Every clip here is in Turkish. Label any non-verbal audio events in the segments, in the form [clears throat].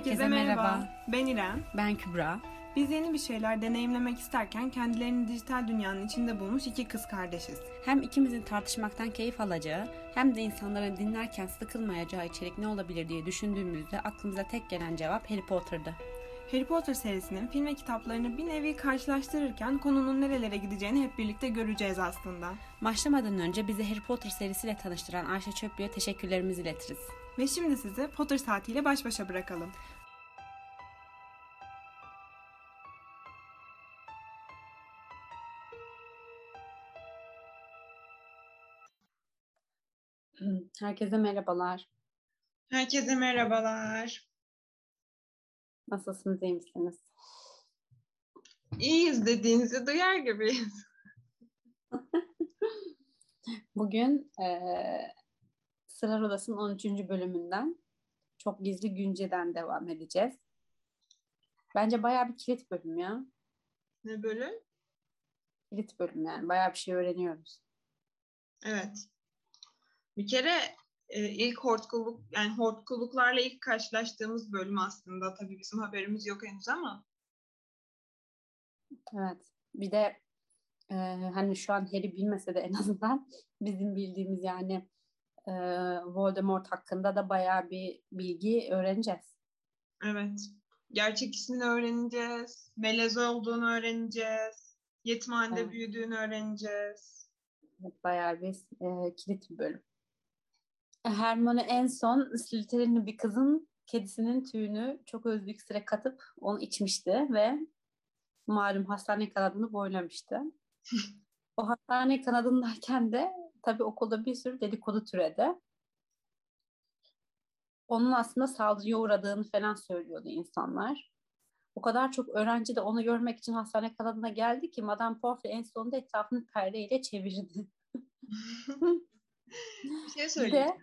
Herkese merhaba. Ben İrem. Ben Kübra. Biz yeni bir şeyler deneyimlemek isterken kendilerini dijital dünyanın içinde bulmuş iki kız kardeşiz. Hem ikimizin tartışmaktan keyif alacağı hem de insanların dinlerken sıkılmayacağı içerik ne olabilir diye düşündüğümüzde aklımıza tek gelen cevap Harry Potter'dı. Harry Potter serisinin film ve kitaplarını bir nevi karşılaştırırken konunun nerelere gideceğini hep birlikte göreceğiz aslında. Başlamadan önce bizi Harry Potter serisiyle tanıştıran Ayşe Çöplü'ye teşekkürlerimizi iletiriz. Ve şimdi sizi Potter saatiyle baş başa bırakalım. Herkese merhabalar. Herkese merhabalar. Nasılsınız, iyi misiniz? İyiyiz dediğinizi duyar gibiyiz. [laughs] Bugün e, Sırar Odası'nın 13. bölümünden Çok Gizli Günce'den devam edeceğiz. Bence bayağı bir kilit bölüm ya. Ne bölüm? Kilit bölüm yani. Bayağı bir şey öğreniyoruz. Evet. Bir kere e, ilk hortkuluk yani hortkuluklarla ilk karşılaştığımız bölüm aslında. Tabii bizim haberimiz yok henüz ama. Evet. Bir de e, hani şu an Harry bilmese de en azından [laughs] bizim bildiğimiz yani e, Voldemort hakkında da bayağı bir bilgi öğreneceğiz. Evet. Gerçek ismini öğreneceğiz. Melez olduğunu öğreneceğiz. Yetimhanede Evet. büyüdüğünü öğreneceğiz. Evet, bayağı bir e, kilit bir bölüm. Hermione en son Slytherin'li bir kızın kedisinin tüyünü çok öz bir iksire katıp onu içmişti ve malum hastane kanadını boylamıştı. [laughs] o hastane kanadındayken de tabii okulda bir sürü dedikodu türedi. Onun aslında saldırıya uğradığını falan söylüyordu insanlar. O kadar çok öğrenci de onu görmek için hastane kanadına geldi ki Madame Pomfrey en sonunda etrafını perdeyle çevirdi. [laughs] Bir şey de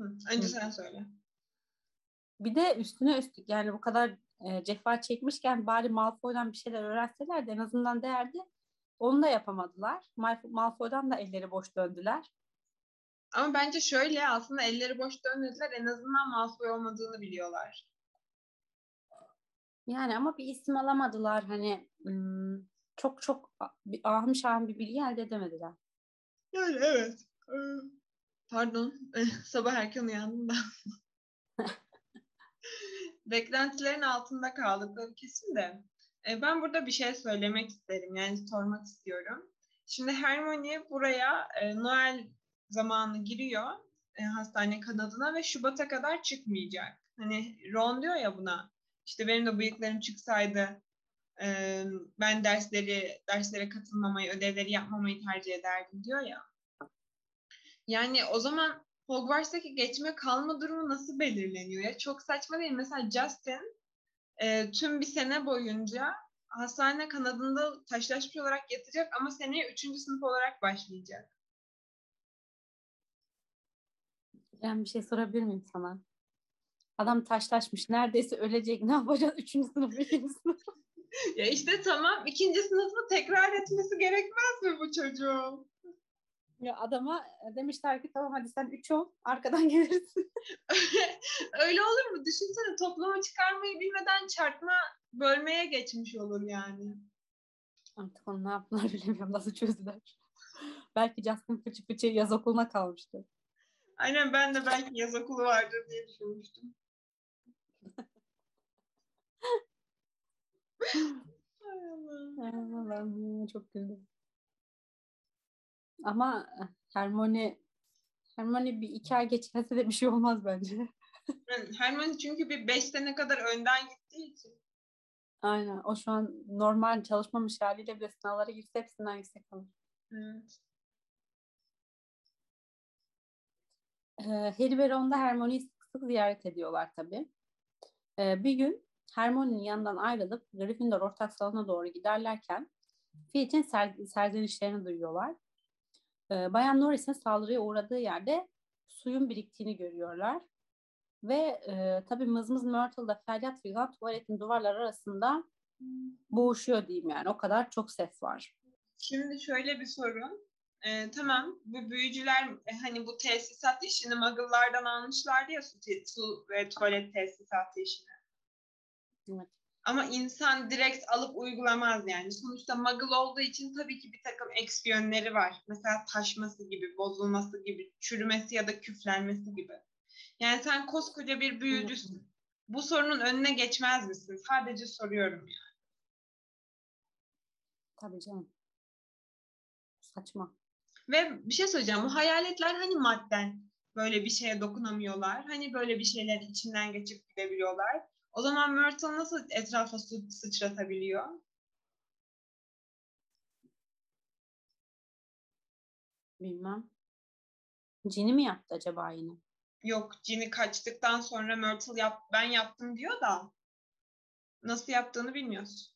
Hı, Önce sen söyle. Bir de üstüne üstlük yani bu kadar e, cefa çekmişken bari Malfoy'dan bir şeyler öğrenseler de en azından değerdi. Onu da yapamadılar. Mal- Malfoy'dan da elleri boş döndüler. Ama bence şöyle aslında elleri boş dönmediler. En azından Malfoy olmadığını biliyorlar. Yani ama bir isim alamadılar. Hani çok çok ahım şahım bir bilgi elde edemediler. Yani evet. Ee, Pardon. Sabah erken uyandım da. [laughs] Beklentilerin altında kaldıkları kesin de. Ee, Ben burada bir şey söylemek isterim. Yani sormak istiyorum. Şimdi Hermione buraya e, Noel zamanı giriyor e, hastane kanadına ve Şubat'a kadar çıkmayacak. Hani Ron diyor ya buna. İşte benim de bıyıklarım çıksaydı e, ben dersleri derslere katılmamayı, ödevleri yapmamayı tercih ederdim diyor ya. Yani o zaman Hogwarts'taki geçme kalma durumu nasıl belirleniyor ya? Çok saçma değil. Mesela Justin e, tüm bir sene boyunca hastane kanadında taşlaşmış olarak yatacak ama seneye üçüncü sınıf olarak başlayacak. Ben bir şey sorabilir miyim sana? Adam taşlaşmış. Neredeyse ölecek. Ne yapacağız? Üçüncü sınıf, ikinci sınıf. [laughs] Ya işte tamam ikinci sınıfı tekrar etmesi gerekmez mi bu çocuğun? Ya adama demişler ki tamam hadi sen üç ol. Arkadan [laughs] gelirsin. [laughs] Öyle olur mu? Düşünsene toplama çıkarmayı bilmeden çarpma bölmeye geçmiş olur yani. Artık onu ne yaptılar [laughs] bilemiyorum. Nasıl çözdüler. Belki Justin fıçı fıçı yaz okuluna kalmıştı. Aynen ben de belki yaz okulu vardır diye düşünmüştüm. Ay Allah'ım. Ay Allah'ım çok güldüm. Ama Hermione Hermione bir iki ay geçmese de bir şey olmaz bence. [laughs] Hermione çünkü bir beş sene kadar önden gittiği için. Aynen. O şu an normal çalışmamış haliyle bile sınavlara girse hepsinden yüksek alır. Evet. Ee, Harry ve Ron da Hermione'yi sık sık ziyaret ediyorlar tabii. Ee, bir gün Hermione'nin yanından ayrılıp Gryffindor ortak salona doğru giderlerken Filch'in ser, serzenişlerini duyuyorlar. Ee, Bayan Norris'in saldırıya uğradığı yerde suyun biriktiğini görüyorlar. Ve e, tabii Mızmız Myrtle da feryat figan tuvaletin duvarlar arasında boğuşuyor diyeyim yani. O kadar çok ses var. Şimdi şöyle bir sorun. Ee, tamam bu büyücüler e, hani bu tesisat işini Muggle'lardan almışlardı ya su, su ve tuvalet tesisatı işini. Evet. Ama insan direkt alıp uygulamaz yani. Sonuçta muggle olduğu için tabii ki bir takım eksi yönleri var. Mesela taşması gibi, bozulması gibi, çürümesi ya da küflenmesi gibi. Yani sen koskoca bir büyücüsün. Bu sorunun önüne geçmez misin? Sadece soruyorum ya. Tabii canım. Saçma. Ve bir şey söyleyeceğim. Bu hayaletler hani madden böyle bir şeye dokunamıyorlar. Hani böyle bir şeyler içinden geçip gidebiliyorlar. O zaman Myrtle nasıl etrafa su sıçratabiliyor? Bilmem. Cini mi yaptı acaba yine? Yok, Ginny kaçtıktan sonra Myrtle yap, ben yaptım diyor da nasıl yaptığını bilmiyoruz.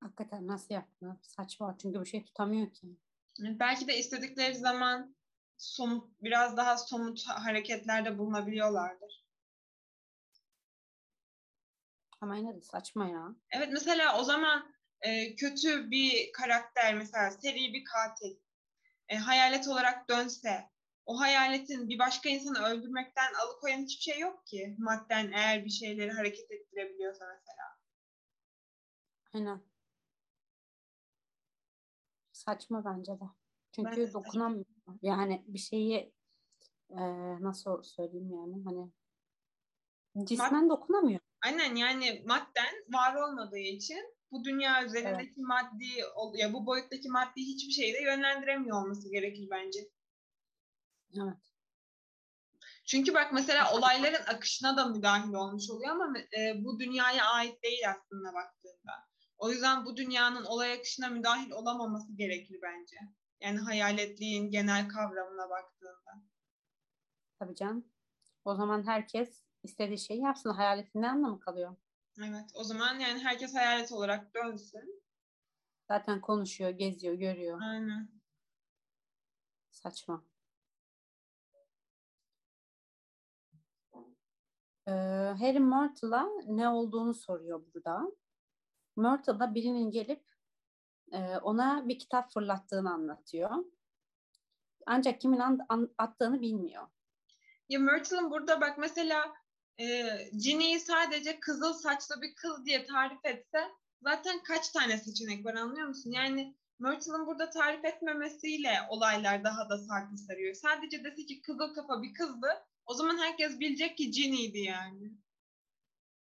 Hakikaten nasıl yaptı? Saçma çünkü bir şey tutamıyor ki. Belki de istedikleri zaman somut, biraz daha somut hareketlerde bulunabiliyorlardır. Ama yine de saçma ya. Evet mesela o zaman e, kötü bir karakter mesela seri bir katil e, hayalet olarak dönse o hayaletin bir başka insanı öldürmekten alıkoyan hiçbir şey yok ki. Madden eğer bir şeyleri hareket ettirebiliyorsa mesela. Aynen. Saçma bence de. Çünkü saçma. dokunamıyor. Yani bir şeyi e, nasıl söyleyeyim yani hani cismen dokunamıyor. Aynen yani madden var olmadığı için bu dünya üzerindeki maddi ol- ya bu boyuttaki maddi hiçbir şeyi de yönlendiremiyor olması gerekir bence. Evet. Çünkü bak mesela olayların akışına da müdahil olmuş oluyor ama e, bu dünyaya ait değil aslında baktığında. O yüzden bu dünyanın olay akışına müdahil olamaması gerekir bence. Yani hayaletliğin genel kavramına baktığında. Tabii canım. O zaman herkes istediği şeyi yapsın. Hayaletin ne anlamı kalıyor? Evet o zaman yani herkes hayalet olarak dönsün. Zaten konuşuyor, geziyor, görüyor. Aynen. Saçma. Ee, Harry Myrtle'a ne olduğunu soruyor burada. Myrtle da birinin gelip e, ona bir kitap fırlattığını anlatıyor. Ancak kimin an- an- attığını bilmiyor. Ya Myrtle'ın burada bak mesela e, Ginny'yi sadece kızıl saçlı bir kız diye tarif etse zaten kaç tane seçenek var anlıyor musun? Yani Myrtle'ın burada tarif etmemesiyle olaylar daha da farklı sarıyor. Sadece dese ki kızıl kafa bir kızdı o zaman herkes bilecek ki Ginny'ydi yani.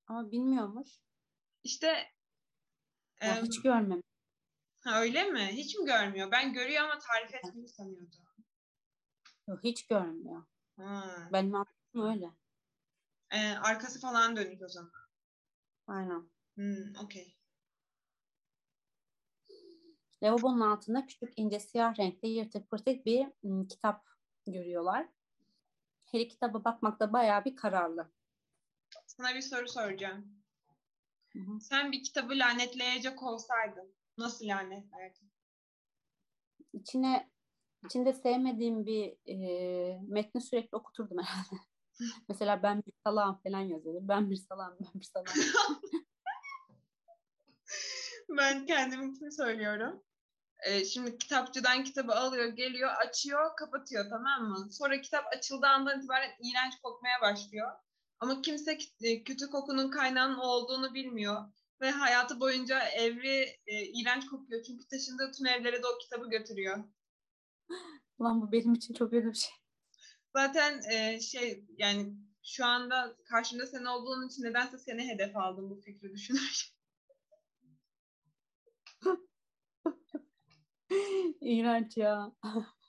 Ama bilmiyormuş. İşte Ya e, hiç görmemiş. Ha, öyle mi? Hiç mi görmüyor? Ben görüyor ama tarif etmiyor sanıyordum. Yok, hiç görmüyor. Ha. Benim anladığım öyle. E, arkası falan dönük o zaman. Aynen. Hmm, okey. Lavabonun altında küçük ince siyah renkte yırtık pırtık bir ım, kitap görüyorlar. Harry kitaba bakmakta bayağı bir kararlı. Sana bir soru soracağım. Hı hı. Sen bir kitabı lanetleyecek olsaydın nasıl lanetlerdin? İçine içinde sevmediğim bir e, metni sürekli okuturdum herhalde. [laughs] Mesela ben bir salağım falan yazıyordu. Ben bir salağım, ben bir salağım. [laughs] Ben kendiminkini söylüyorum. Ee, şimdi kitapçıdan kitabı alıyor, geliyor, açıyor, kapatıyor tamam mı? Sonra kitap açıldığı andan itibaren iğrenç kokmaya başlıyor. Ama kimse ki- kötü kokunun kaynağının olduğunu bilmiyor. Ve hayatı boyunca evri e, iğrenç kokuyor. Çünkü taşındığı tüm evlere de o kitabı götürüyor. Ulan bu benim için çok kötü bir şey. Zaten e, şey yani şu anda karşımda sen olduğun için nedense seni hedef aldım bu fikri düşünürken. [laughs] İğrenç ya.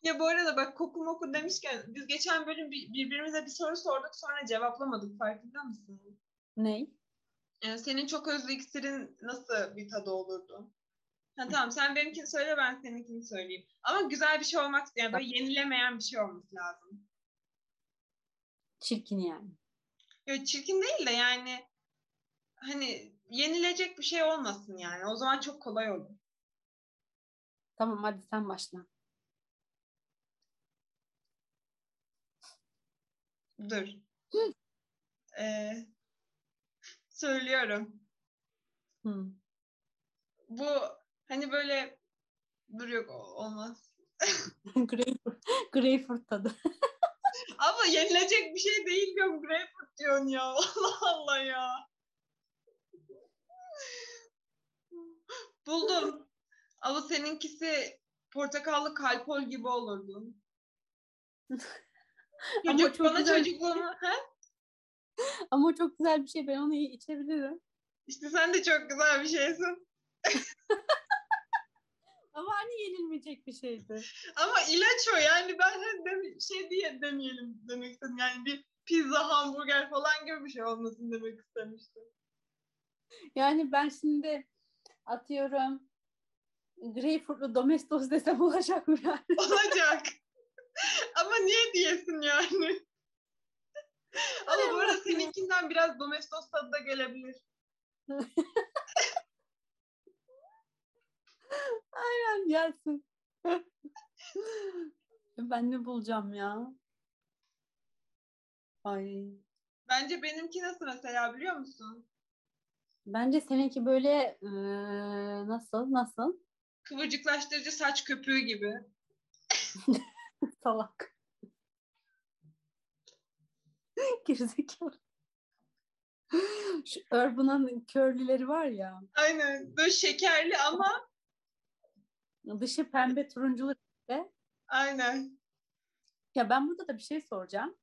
Ya bu arada bak koku moku demişken biz geçen bölüm bir- birbirimize bir soru sorduk sonra cevaplamadık farkında mısın? Ney? Ee, senin çok özlü iksirin nasıl bir tadı olurdu? Ha, tamam sen benimkini söyle ben seninkini söyleyeyim. Ama güzel bir şey olmak yani böyle yenilemeyen bir şey olması lazım. Çirkin yani. Ya çirkin değil de yani hani yenilecek bir şey olmasın yani. O zaman çok kolay olur. Tamam hadi sen başla. Dur. Ee, söylüyorum. Hı. Bu hani böyle dur yok olmaz. [laughs] Greyfurt, Greyfurt tadı. [laughs] Ama yenilecek bir şey değil diyorum. Greyfurt diyorsun ya. [laughs] Allah Allah ya. Buldum. Ama seninkisi portakallı kalpol gibi olurdu. Ama Çocuk çok bana güzel. çocukluğumu... He? [laughs] Ama çok güzel bir şey. Ben onu içebilirim. İşte sen de çok güzel bir şeysin. [laughs] Ama hani yenilmeyecek bir şeydi. Ama ilaç o yani ben deme- şey diye demeyelim demek istedim. Yani bir pizza, hamburger falan gibi bir şey olmasın demek istemiştim. Yani ben şimdi atıyorum greyfurtlu domestos desem olacak mı yani? Olacak. [laughs] Ama niye diyesin yani? Ama bu arada seninkinden biraz domestos tadı da gelebilir. [laughs] Aynen gelsin. [laughs] ben ne bulacağım ya? Ay. Bence benimki nasıl mesela biliyor musun? Bence seninki böyle eee, nasıl nasıl? Kıvırcıklaştırıcı saç köpüğü gibi. [laughs] Salak. [laughs] Gerizekalı. Şu Urban'ın körlüleri var ya. Aynen. Böyle şekerli ama Dışı pembe turunculu. aynen. Ya ben burada da bir şey soracağım.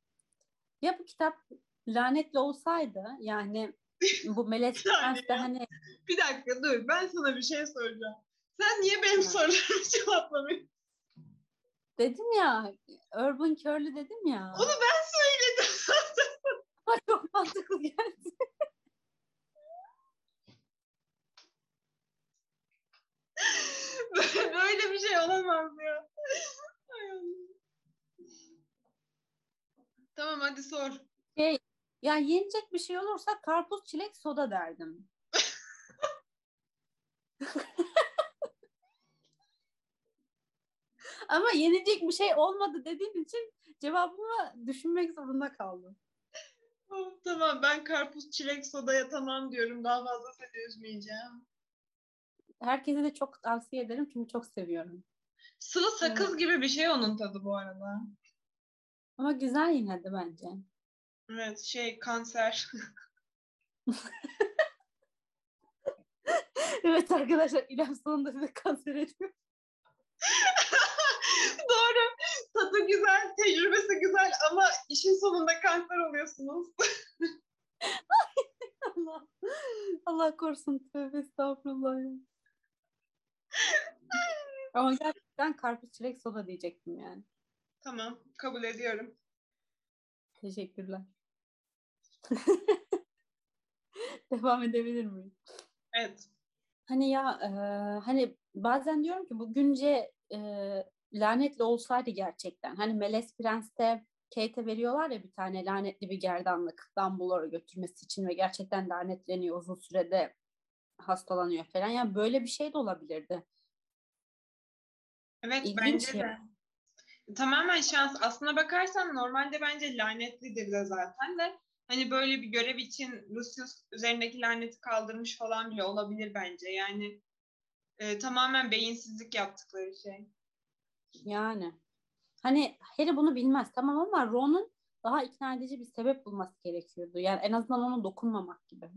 Ya bu kitap lanetli olsaydı yani bu Melek [laughs] Prens de hani Bir dakika dur. Ben sana bir şey soracağım. Sen niye benim sorularımı [laughs] cevaplamıyorsun? dedim ya Urban Körlü dedim ya. Onu ben söyledim. Ama çok mantıklı geldi. [laughs] Böyle bir şey olamaz ya. Tamam hadi sor. Şey, ya yenecek bir şey olursa karpuz, çilek, soda derdim. [laughs] Ama yenecek bir şey olmadı dediğin için cevabımı düşünmek zorunda kaldım. Tamam ben karpuz çilek sodaya tamam diyorum. Daha fazla seni üzmeyeceğim. Herkese de çok tavsiye ederim çünkü çok seviyorum. Sıvı sakız gibi bir şey onun tadı bu arada. Ama güzel yine de bence. Evet şey kanser. [laughs] evet arkadaşlar İrem sonunda size kanser ediyor. [laughs] Doğru. Tadı güzel, tecrübesi güzel ama işin sonunda kanser oluyorsunuz. [laughs] Allah, Allah korusun tövbe estağfurullah. ya. Ama gerçekten karpuz çilek soda diyecektim yani. tamam kabul ediyorum. Teşekkürler. [laughs] Devam edebilir miyim? Evet. Hani ya e, hani bazen diyorum ki bu günce e, lanetli olsaydı gerçekten. Hani Melez Prens'te Kate'e veriyorlar ya bir tane lanetli bir gerdanlık Dumbledore'a götürmesi için ve gerçekten lanetleniyor uzun sürede hastalanıyor falan. Yani böyle bir şey de olabilirdi. Evet İlginç bence ya. de. Tamamen şans. Aslına bakarsan normalde bence lanetlidir de zaten de. Hani böyle bir görev için Lucius üzerindeki laneti kaldırmış falan bile olabilir bence. Yani e, tamamen beyinsizlik yaptıkları şey. Yani hani Harry bunu bilmez tamam ama Ron'un daha ikna edici bir sebep bulması gerekiyordu. Yani en azından ona dokunmamak gibi.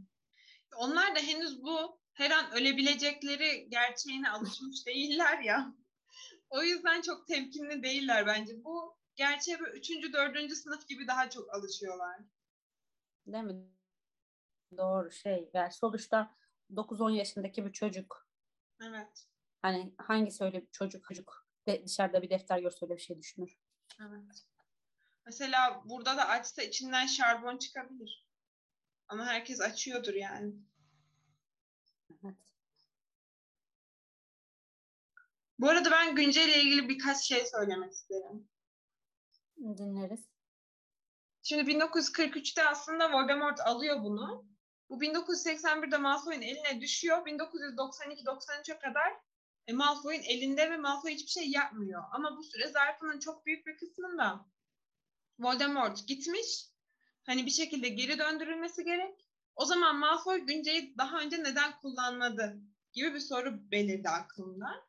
Onlar da henüz bu her an ölebilecekleri gerçeğine alışmış değiller ya. O yüzden çok temkinli değiller bence. Bu gerçeğe böyle üçüncü, dördüncü sınıf gibi daha çok alışıyorlar. Değil mi? Doğru şey. Yani sonuçta 9-10 yaşındaki bir çocuk. Evet. Hani hangisi öyle bir çocuk çocuk de dışarıda bir defter görse öyle bir şey düşünür. Evet. Mesela burada da açsa içinden şarbon çıkabilir. Ama herkes açıyordur yani. Evet. Bu arada ben güncelle ilgili birkaç şey söylemek isterim. Dinleriz. Şimdi 1943'te aslında Voldemort alıyor bunu. Bu 1981'de Malfoy'un eline düşüyor. 1992-93'e kadar e, Malfoy'un elinde ve Malfoy hiçbir şey yapmıyor. Ama bu süre zarfının çok büyük bir kısmında Voldemort gitmiş. Hani bir şekilde geri döndürülmesi gerek. O zaman Malfoy Günce'yi daha önce neden kullanmadı gibi bir soru belirdi aklımda.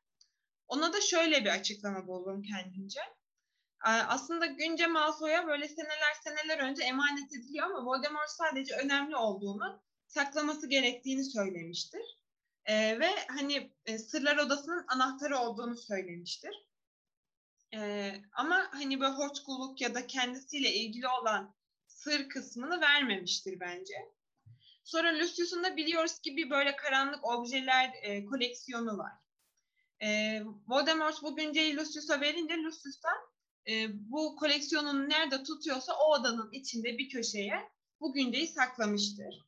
Ona da şöyle bir açıklama buldum kendimce. aslında Günce Malfoy'a böyle seneler seneler önce emanet ediliyor ama Voldemort sadece önemli olduğunu saklaması gerektiğini söylemiştir. Ee, ve hani e, Sırlar Odası'nın anahtarı olduğunu söylemiştir. Ee, ama hani böyle hoşguluk ya da kendisiyle ilgili olan sır kısmını vermemiştir bence. Sonra Lucius'un da biliyoruz ki bir böyle karanlık objeler e, koleksiyonu var. E, Voldemort bu günceyi Lucius'a verince Lucius da e, bu koleksiyonunu nerede tutuyorsa o odanın içinde bir köşeye bu günceyi saklamıştır.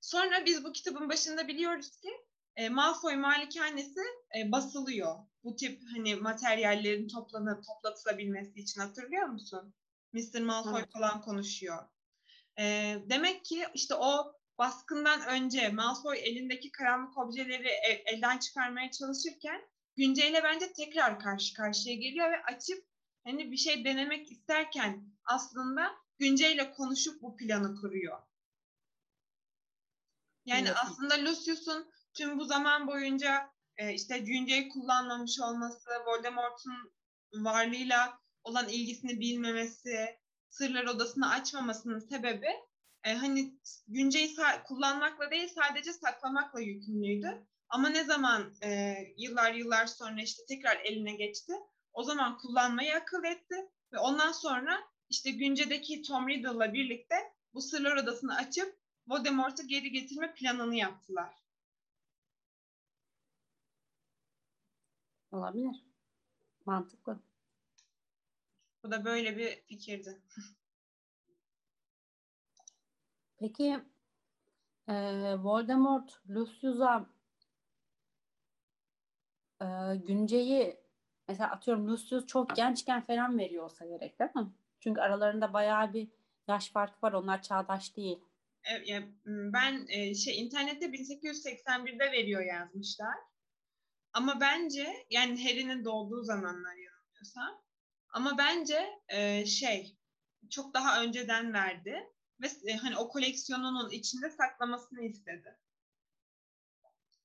Sonra biz bu kitabın başında biliyoruz ki e, Malfoy malikanesi e, basılıyor. Bu tip hani materyallerin toplanıp toplatılabilmesi için hatırlıyor musun? Mr. Malfoy evet. falan konuşuyor. E, demek ki işte o baskından önce Malfoy elindeki karanlık objeleri el, elden çıkarmaya çalışırken Günce ile bence tekrar karşı karşıya geliyor ve açıp hani bir şey denemek isterken aslında Günce ile konuşup bu planı kuruyor. Yani evet. aslında Lucius'un tüm bu zaman boyunca e, işte Günce'yi kullanmamış olması, Voldemort'un varlığıyla olan ilgisini bilmemesi, sırlar odasını açmamasının sebebi e, hani Günce'yi kullanmakla değil sadece saklamakla yükümlüydü. Ama ne zaman e, yıllar yıllar sonra işte tekrar eline geçti, o zaman kullanmayı akıl etti ve ondan sonra işte Günce'deki Tom Riddle'la birlikte bu sırlar odasını açıp Voldemort'u geri getirme planını yaptılar. Olabilir. Mantıklı. Bu da böyle bir fikirdi. Peki e, Voldemort Lucius'a e, Günce'yi mesela atıyorum Lucius çok gençken falan veriyor olsa gerek değil mi? Çünkü aralarında bayağı bir yaş farkı var. Onlar çağdaş değil. Evet, ben e, şey internette 1881'de veriyor yazmışlar. Ama bence yani Harry'nin doğduğu zamanlar yanılmıyorsam. Ama bence e, şey çok daha önceden verdi ve e, hani o koleksiyonunun içinde saklamasını istedi.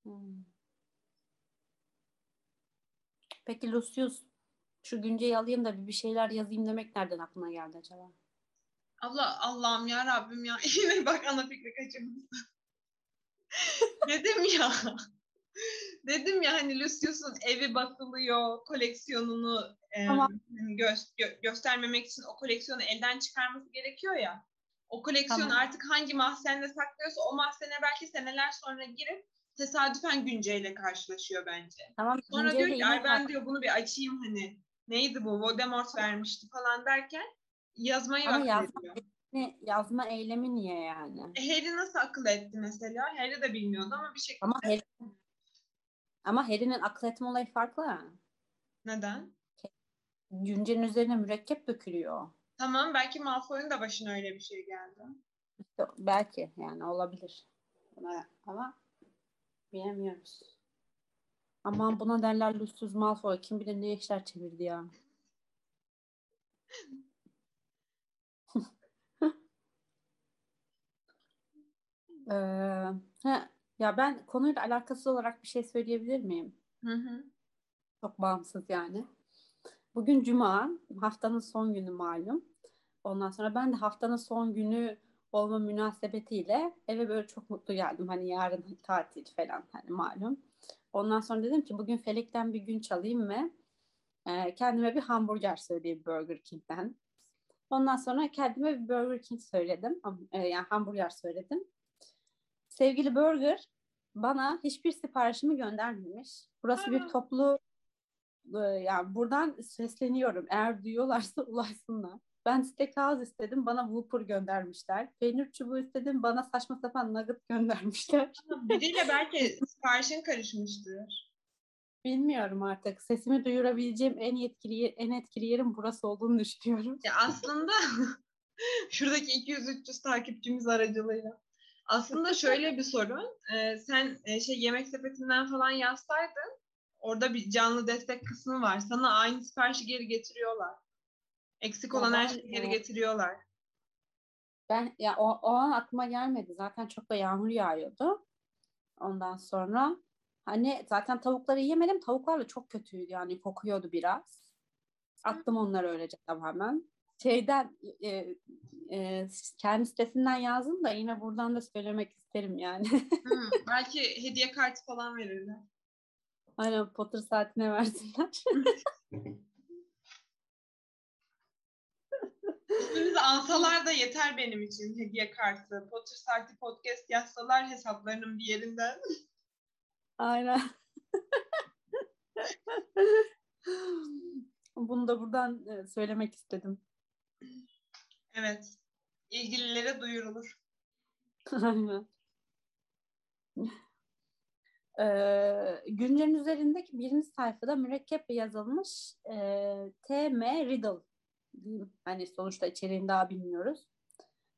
Hmm. Peki Lucius şu günceyi alayım da bir şeyler yazayım demek nereden aklına geldi acaba? Allah Allah'ım ya Rabbim ya [laughs] yine bak ana fikri kaçırmışsın. [laughs] Dedim ya. [laughs] Dedim ya hani Lucius'un evi basılıyor, koleksiyonunu e, tamam. gö- gö- göstermemek için o koleksiyonu elden çıkarması gerekiyor ya. O koleksiyonu tamam. artık hangi mahzende saklıyorsa o mahzene belki seneler sonra girip tesadüfen günceyle karşılaşıyor bence. Tamam, sonra diyor ki ay ben diyor bunu bir açayım hani neydi bu Voldemort vermişti falan derken yazmayı Ama yazma, eylemi, yazma eylemi niye yani? E, Harry nasıl akıl etti mesela? Harry de bilmiyordu ama bir şekilde. Ama Harry, ama Harry'nin akıl etme olayı farklı. Neden? Güncenin üzerine mürekkep dökülüyor. Tamam belki Malfoy'un da başına öyle bir şey geldi. İşte belki yani olabilir. Ama bilemiyoruz. Aman buna derler Lucius Malfoy. Kim bilir ne işler çevirdi ya. [laughs] ee, he, ya ben konuyla alakası olarak bir şey söyleyebilir miyim? Hı hı. Çok bağımsız yani. Bugün Cuma, haftanın son günü malum. Ondan sonra ben de haftanın son günü olma münasebetiyle eve böyle çok mutlu geldim. Hani yarın tatil falan hani malum. Ondan sonra dedim ki bugün Felek'ten bir gün çalayım ve e, kendime bir hamburger söyleyeyim Burger King'den. Ondan sonra kendime bir Burger King söyledim. E, yani hamburger söyledim. Sevgili Burger bana hiçbir siparişimi göndermemiş. Burası bir toplu e, yani buradan sesleniyorum. Eğer duyuyorlarsa [laughs] ulaşsınlar. Ben steakhouse istedim. Bana Whopper göndermişler. Peynir çubuğu istedim. Bana saçma sapan nugget göndermişler. [laughs] Biriyle belki siparişin karışmıştır. Bilmiyorum artık. Sesimi duyurabileceğim en yetkili en etkili yerin burası olduğunu düşünüyorum. Ya aslında [laughs] şuradaki 200-300 takipçimiz aracılığıyla. Aslında şöyle bir sorun. Ee, sen e, şey yemek sepetinden falan yazsaydın orada bir canlı destek kısmı var. Sana aynı siparişi geri getiriyorlar. Eksik olan her şeyi geri getiriyorlar. Ben ya o, o an aklıma gelmedi. Zaten çok da yağmur yağıyordu. Ondan sonra hani zaten tavukları yemedim. Tavuklar da çok kötüydü yani kokuyordu biraz. Attım onları öylece tamamen. Şeyden e, e, kendi sitesinden yazdım da yine buradan da söylemek isterim yani. Hı, [laughs] belki hediye kartı falan verirler. Aynen Potter saatine versinler. İsmimizi ansalar da yeter benim için hediye kartı. Potter Saati Podcast yazsalar hesaplarının bir yerinden. Aynen. [laughs] Bunu da buradan e, söylemek istedim. Evet. İlgililere duyurulur. Aynen. [laughs] Ee, güncelin üzerindeki birinci sayfada mürekkeple yazılmış e, T.M. Riddle diyeyim. Hani sonuçta içeriğini daha bilmiyoruz.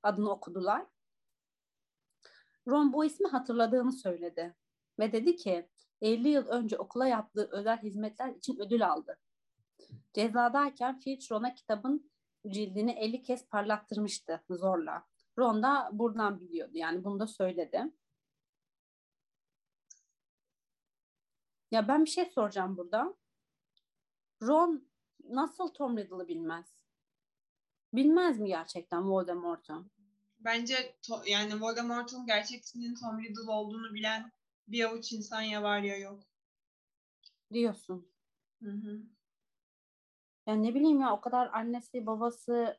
Adını okudular. Ron bu ismi hatırladığını söyledi. Ve dedi ki 50 yıl önce okula yaptığı özel hizmetler için ödül aldı. Cezadayken Filch Ron'a kitabın cildini 50 kez parlattırmıştı zorla. Ron da buradan biliyordu. Yani bunu da söyledi. Ya ben bir şey soracağım burada. Ron nasıl Tom Riddle'ı bilmez? Bilmez mi gerçekten Voldemort'u? Bence to- yani Voldemort'un gerçek isminin Tom Riddle olduğunu bilen bir avuç insan ya var ya yok. Diyorsun. Hı hı. Ya ne bileyim ya o kadar annesi, babası,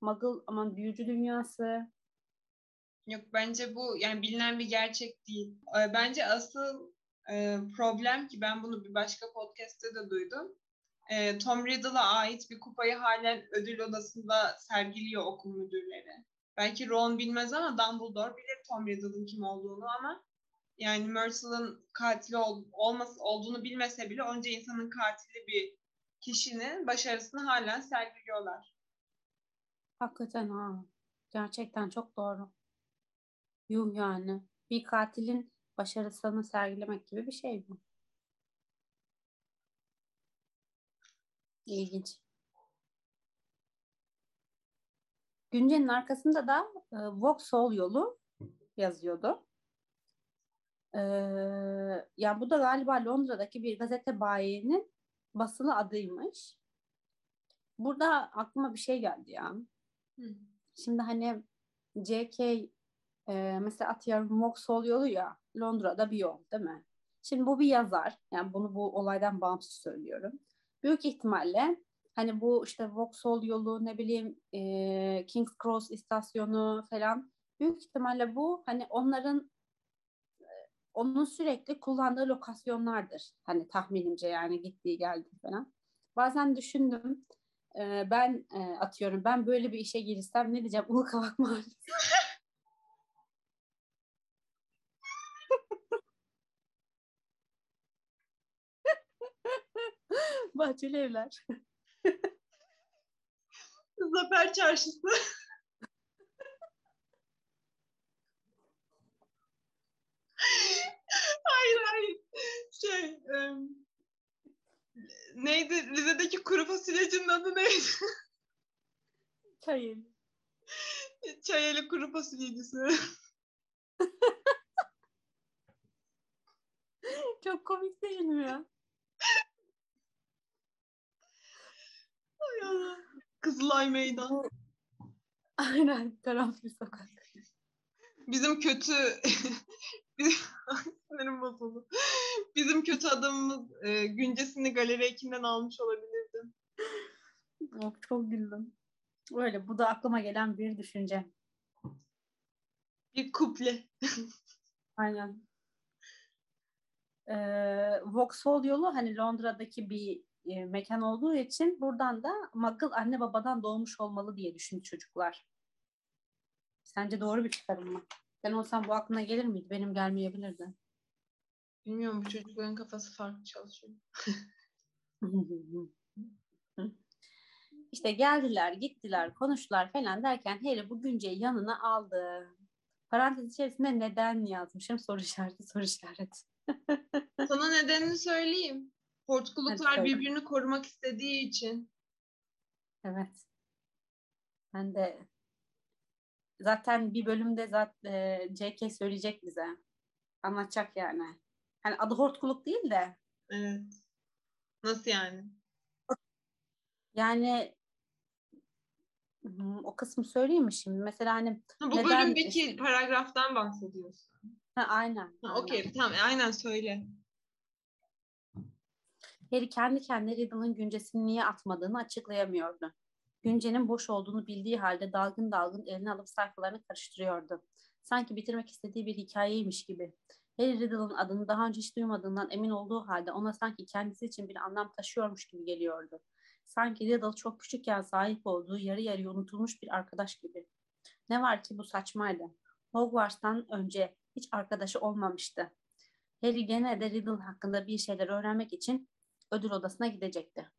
Muggle aman büyücü dünyası. Yok bence bu yani bilinen bir gerçek değil. Ee, Bence asıl e, problem ki ben bunu bir başka podcast'te de duydum. E, Tom Riddle'a ait bir kupayı halen ödül odasında sergiliyor okul müdürleri. Belki Ron bilmez ama Dumbledore bilir Tom Riddle'ın kim olduğunu ama yani Myrtle'ın katili ol, olması olduğunu bilmese bile onca insanın katili bir kişinin başarısını halen sergiliyorlar. Hakikaten ha. Gerçekten çok doğru. Yuh yani. Bir katilin başarısını sergilemek gibi bir şey bu. İlginç. Güncenin arkasında da e, Vauxhall yolu yazıyordu. E, ya bu da galiba Londra'daki bir gazete bayinin basılı adıymış. Burada aklıma bir şey geldi ya. Hı. Şimdi hani JK e, mesela atıyorum Vauxhall yolu ya Londra'da bir yol değil mi? Şimdi bu bir yazar. Yani bunu bu olaydan bağımsız söylüyorum. Büyük ihtimalle hani bu işte Vauxhall yolu ne bileyim e, King's Cross istasyonu falan büyük ihtimalle bu hani onların onun sürekli kullandığı lokasyonlardır. Hani tahminimce yani gittiği geldiği falan. Bazen düşündüm e, ben e, atıyorum ben böyle bir işe girsem ne diyeceğim Ulukavak Mahallesi. [laughs] Bahçeli evler. Zafer Çarşısı. hayır hayır. Şey em, neydi? Rize'deki kuru fasulyecinin adı neydi? [laughs] Çayeli. Çayeli kuru fasulyecisi. [laughs] Çok komik değil mi ya? Ay Allah. Kızılay Meydan. [laughs] Aynen karanfil sokak. Bizim kötü [laughs] [laughs] sinirim bozuldu. Bizim kötü adamımız e, güncesini Galeri Ekin'den almış olabilirdi. Oh, çok güldüm. Öyle bu da aklıma gelen bir düşünce. Bir kuple. [laughs] Aynen. Ee, Vauxhall yolu hani Londra'daki bir e, mekan olduğu için buradan da Muggle anne babadan doğmuş olmalı diye düşündü çocuklar. Sence doğru bir çıkarım mı? Ben olsam bu aklına gelir miydi? Benim gelmeyebilirdi. Bilmiyorum bu çocukların kafası farklı çalışıyor. [laughs] İşte geldiler, gittiler, konuştular falan derken Harry bu Günce'yi yanına aldı. Parantez içerisinde neden yazmışım? Soru işareti, soru işareti. [laughs] Sana nedenini söyleyeyim. Söyle. birbirini korumak istediği için. Evet. Ben de zaten bir bölümde zaten JK söyleyecek bize. Anlatacak yani. Hani adı hortkuluk değil de Evet. Nasıl yani? Yani hmm, o kısmı söyleyeyim mi şimdi? Mesela hani ha, bu neden... bölümdeki paragraftan bahsediyorsun. Ha, aynen. Ha, Okey tamam aynen söyle. Harry kendi kendine Riddle'ın güncesini niye atmadığını açıklayamıyordu. Güncenin boş olduğunu bildiği halde dalgın dalgın eline alıp sayfalarını karıştırıyordu. Sanki bitirmek istediği bir hikayeymiş gibi. Harry Riddle'ın adını daha önce hiç duymadığından emin olduğu halde ona sanki kendisi için bir anlam taşıyormuş gibi geliyordu. Sanki Riddle çok küçükken sahip olduğu yarı yarıya unutulmuş bir arkadaş gibi. Ne var ki bu saçmaydı. Hogwarts'tan önce hiç arkadaşı olmamıştı. Harry gene de Riddle hakkında bir şeyler öğrenmek için ödül odasına gidecekti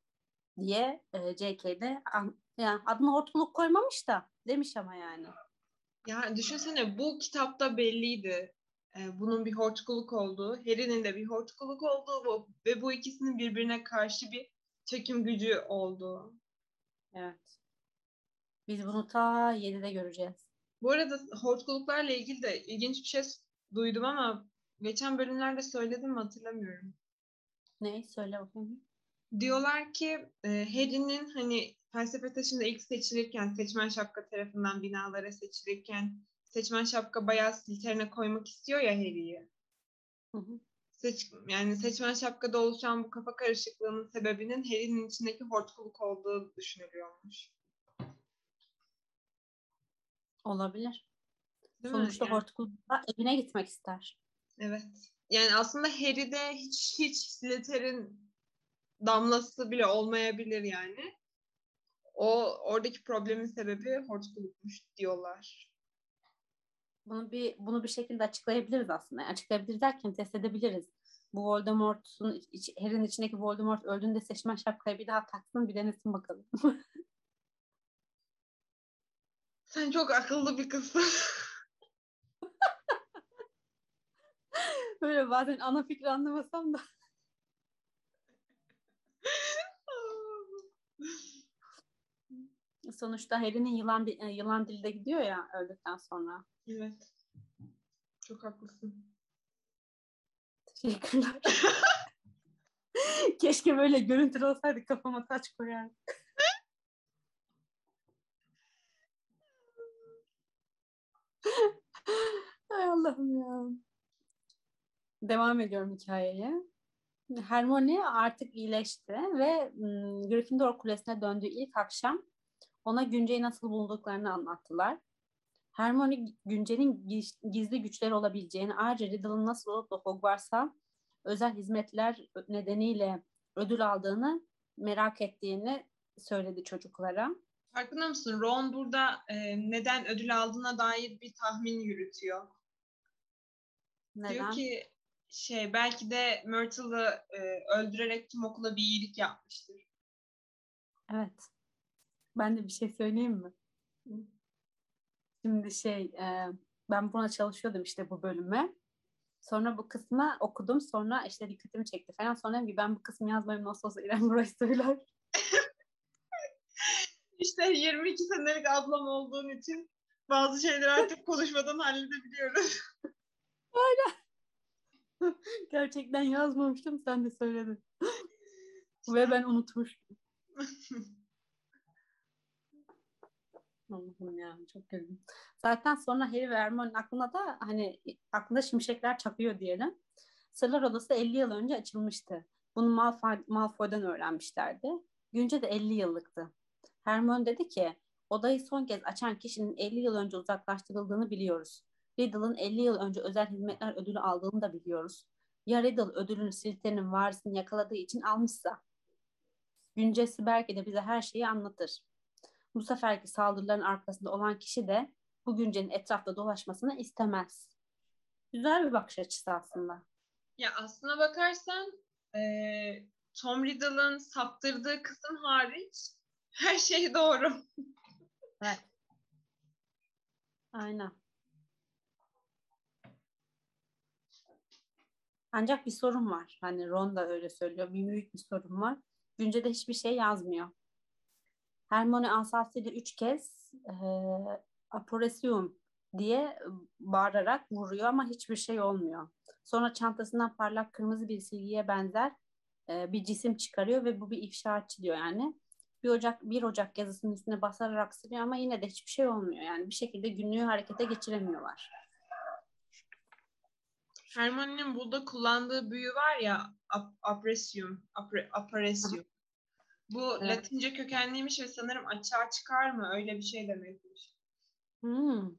diye e, J.K.'de yani adını hortkuluk koymamış da demiş ama yani. Ya düşünsene bu kitapta belliydi. Ee, bunun bir hortkuluk olduğu, Harry'nin de bir hortkuluk olduğu ve bu ikisinin birbirine karşı bir çekim gücü olduğu. Evet. Biz bunu ta 7'de göreceğiz. Bu arada hortkuluklarla ilgili de ilginç bir şey duydum ama geçen bölümlerde söyledim mi hatırlamıyorum. Ne? Söyle bakayım. Diyorlar ki e, Harry'nin hani felsefe taşında ilk seçilirken seçmen şapka tarafından binalara seçilirken seçmen şapka bayağı silterine koymak istiyor ya Harry'i. Seç, yani seçmen şapkada oluşan bu kafa karışıklığının sebebinin Harry'nin içindeki hortkuluk olduğu düşünülüyormuş. Olabilir. Değil Sonuçta yani? hortkulukla evine gitmek ister. Evet. Yani aslında Harry'de hiç hiç Slytherin damlası bile olmayabilir yani. O oradaki problemin sebebi hortkulukmuş diyorlar. Bunu bir bunu bir şekilde açıklayabiliriz aslında. Açıklayabiliriz derken test edebiliriz. Bu Voldemort'un iç, Harry'nin içindeki Voldemort öldüğünde seçmen şapkayı bir daha taksın bir denesin bakalım. [laughs] Sen çok akıllı bir kızsın. [laughs] Böyle bazen ana fikri anlamasam da. Sonuçta Harry'nin yılan, e, yılan dilde gidiyor ya öldükten sonra. Evet. Çok haklısın. Teşekkürler. [laughs] Keşke böyle görüntülü olsaydı kafama taç koyardık. [laughs] Ay Allah'ım ya. Devam ediyorum hikayeye. Hermione artık iyileşti ve Gryffindor Kulesi'ne döndüğü ilk akşam ona Günce'yi nasıl bulduklarını anlattılar. Hermione Günce'nin gizli güçleri olabileceğini, ayrıca Riddle'ın nasıl olup da Hogwarts'a özel hizmetler nedeniyle ödül aldığını merak ettiğini söyledi çocuklara. Farkında mısın? Ron burada e, neden ödül aldığına dair bir tahmin yürütüyor. Neden? Diyor ki şey belki de Myrtle'ı e, öldürerek tüm okula bir iyilik yapmıştır. Evet. Ben de bir şey söyleyeyim mi? Şimdi şey e, ben buna çalışıyordum işte bu bölüme. Sonra bu kısmı okudum. Sonra işte dikkatimi çekti falan. Sonra bir ben bu kısmı yazmayayım nasıl olsa İrem burayı söyler. [laughs] İşte 22 senelik ablam olduğun için bazı şeyleri artık [laughs] konuşmadan halledebiliyoruz. Aynen. [laughs] Gerçekten yazmamıştım. Sen de söyledin. Ve ben unutmuştum. Allah'ım ya çok güldüm. Zaten sonra Harry ve Hermione'nin aklına da hani aklında şimşekler çakıyor diyelim. Sırlar Odası 50 yıl önce açılmıştı. Bunu Malfoy, Malfoy'dan öğrenmişlerdi. Günce de 50 yıllıktı. Hermione dedi ki odayı son kez açan kişinin 50 yıl önce uzaklaştırıldığını biliyoruz. Riddle'ın 50 yıl önce özel hizmetler ödülü aldığını da biliyoruz. Ya Riddle ödülünü Slytherin'in varisini yakaladığı için almışsa? Güncesi belki de bize her şeyi anlatır. Bu seferki saldırıların arkasında olan kişi de bu güncenin etrafta dolaşmasını istemez. Güzel bir bakış açısı aslında. Ya aslına bakarsan e, Tom Riddle'ın saptırdığı kısım hariç her şey doğru. [laughs] Evet. Aynen. Ancak bir sorun var. Hani Ron da öyle söylüyor. Bir büyük bir sorun var. Günce'de hiçbir şey yazmıyor. Hermione asasıyla üç kez e, Aporesium diye bağırarak vuruyor ama hiçbir şey olmuyor. Sonra çantasından parlak kırmızı bir silgiye benzer e, bir cisim çıkarıyor ve bu bir ifşaatçı diyor yani. 1 Ocak 1 Ocak yazısının üstüne basarak siliyor ama yine de hiçbir şey olmuyor. Yani bir şekilde günlüğü harekete geçiremiyorlar. Hermione'nin burada kullandığı büyü var ya ap- apresium, apre, aparesium. Bu Evet. Latince kökenliymiş ve sanırım açığa çıkar mı? Öyle bir şey demekmiş. Hmm.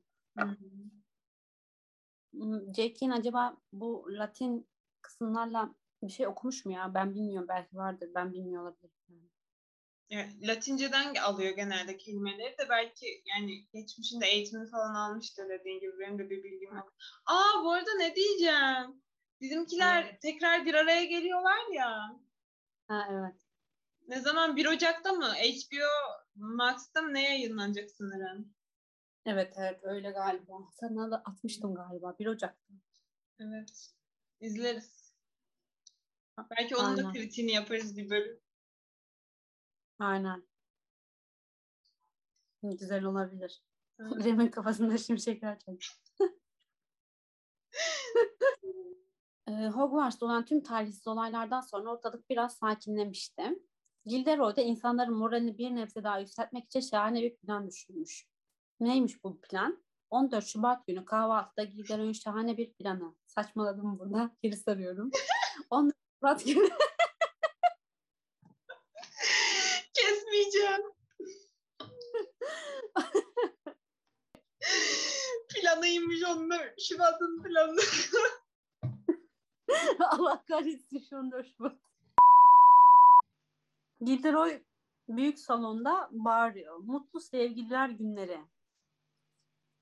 Hmm. J.K.'in acaba bu Latin kısımlarla bir şey okumuş mu ya? Ben bilmiyorum. Belki vardır. Ben bilmiyor olabilirim. Yani Latinceden alıyor genelde kelimeleri de belki yani geçmişinde eğitimini falan almıştır dediğin gibi benim de bir bilgim yok. Aa bu arada ne diyeceğim? Bizimkiler tekrar bir araya geliyorlar ya. Ha evet. Ne zaman 1 Ocak'ta mı? HBO Max'ta mı ne yayınlanacak sanırım? Evet evet öyle galiba. Sana da atmıştım galiba. 1 Ocak'ta. Evet. İzleriz. Belki onun da Aynen. kritiğini yaparız bir bölüm. Aynen. Güzel olabilir. Evet. Rem'in kafasında şimşekler çakıyor. [laughs] Ee, Hogwarts'ta olan tüm talihsiz olaylardan sonra ortalık biraz sakinlemişti. Gilderoy da insanların moralini bir nebze daha yükseltmek için şahane bir plan düşünmüş. Neymiş bu plan? 14 Şubat günü kahvaltıda Gilderoy'un şahane bir planı. Saçmaladım burada. [laughs] Geri sarıyorum. 14 Şubat günü [laughs] Kesmeyeceğim. Planıymış onlar. Şubat'ın planı. [laughs] Allah kahretsin şu 14 Şubat. Gilderoy büyük salonda bağırıyor. Mutlu sevgililer günleri.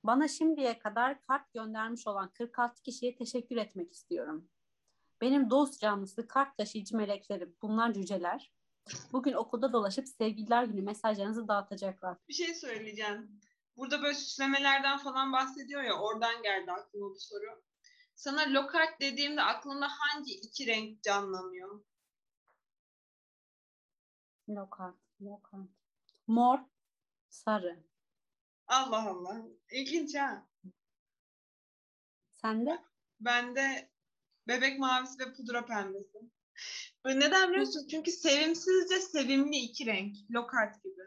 Bana şimdiye kadar kart göndermiş olan 46 kişiye teşekkür etmek istiyorum. Benim dost canlısı kart taşıyıcı meleklerim. Bunlar cüceler. Bugün okulda dolaşıp sevgililer günü mesajlarınızı dağıtacaklar. Bir şey söyleyeceğim. Burada böyle süslemelerden falan bahsediyor ya oradan geldi aklıma bu soru. Sana lokart dediğimde aklında hangi iki renk canlanıyor? Lokant, lokant. Mor, sarı. Allah Allah. İlginç ha. Sende? Bende bebek mavisi ve pudra pembesi. Böyle neden biliyor musun? Çünkü sevimsizce sevimli iki renk. Lokart gibi.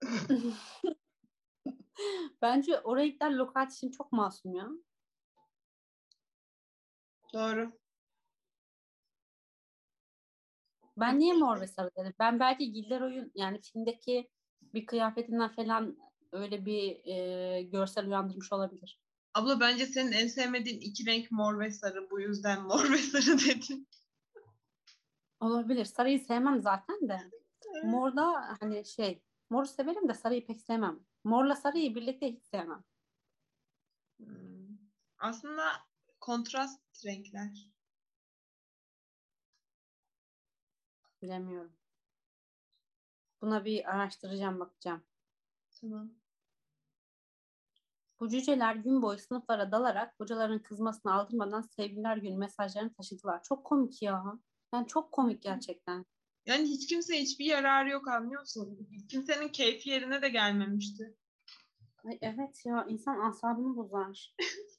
[laughs] Bence o renkler lokant için çok masum ya. Doğru. Ben niye mor ve [laughs] sarı dedim? Ben belki Gilderoy'un yani filmdeki bir kıyafetinden falan öyle bir e, görsel uyandırmış olabilir. Abla bence senin en sevmediğin iki renk mor ve sarı. Bu yüzden [laughs] mor ve sarı dedim. Olabilir. Sarıyı sevmem zaten de. Morda hani şey, moru severim de sarıyı pek sevmem. Morla sarıyı birlikte hiç sevmem. Hmm. Aslında kontrast renkler. Bilemiyorum. Buna bir araştıracağım, bakacağım. Tamam. Bu cüceler gün boyu sınıflara dalarak hocaların kızmasını aldırmadan sevgililer günü mesajlarını taşıdılar. Çok komik ya. Yani çok komik gerçekten. Yani hiç kimse hiçbir yararı yok anlıyor musun? Kimsenin keyfi yerine de gelmemişti. Ay evet ya insan asabını bozar. [laughs]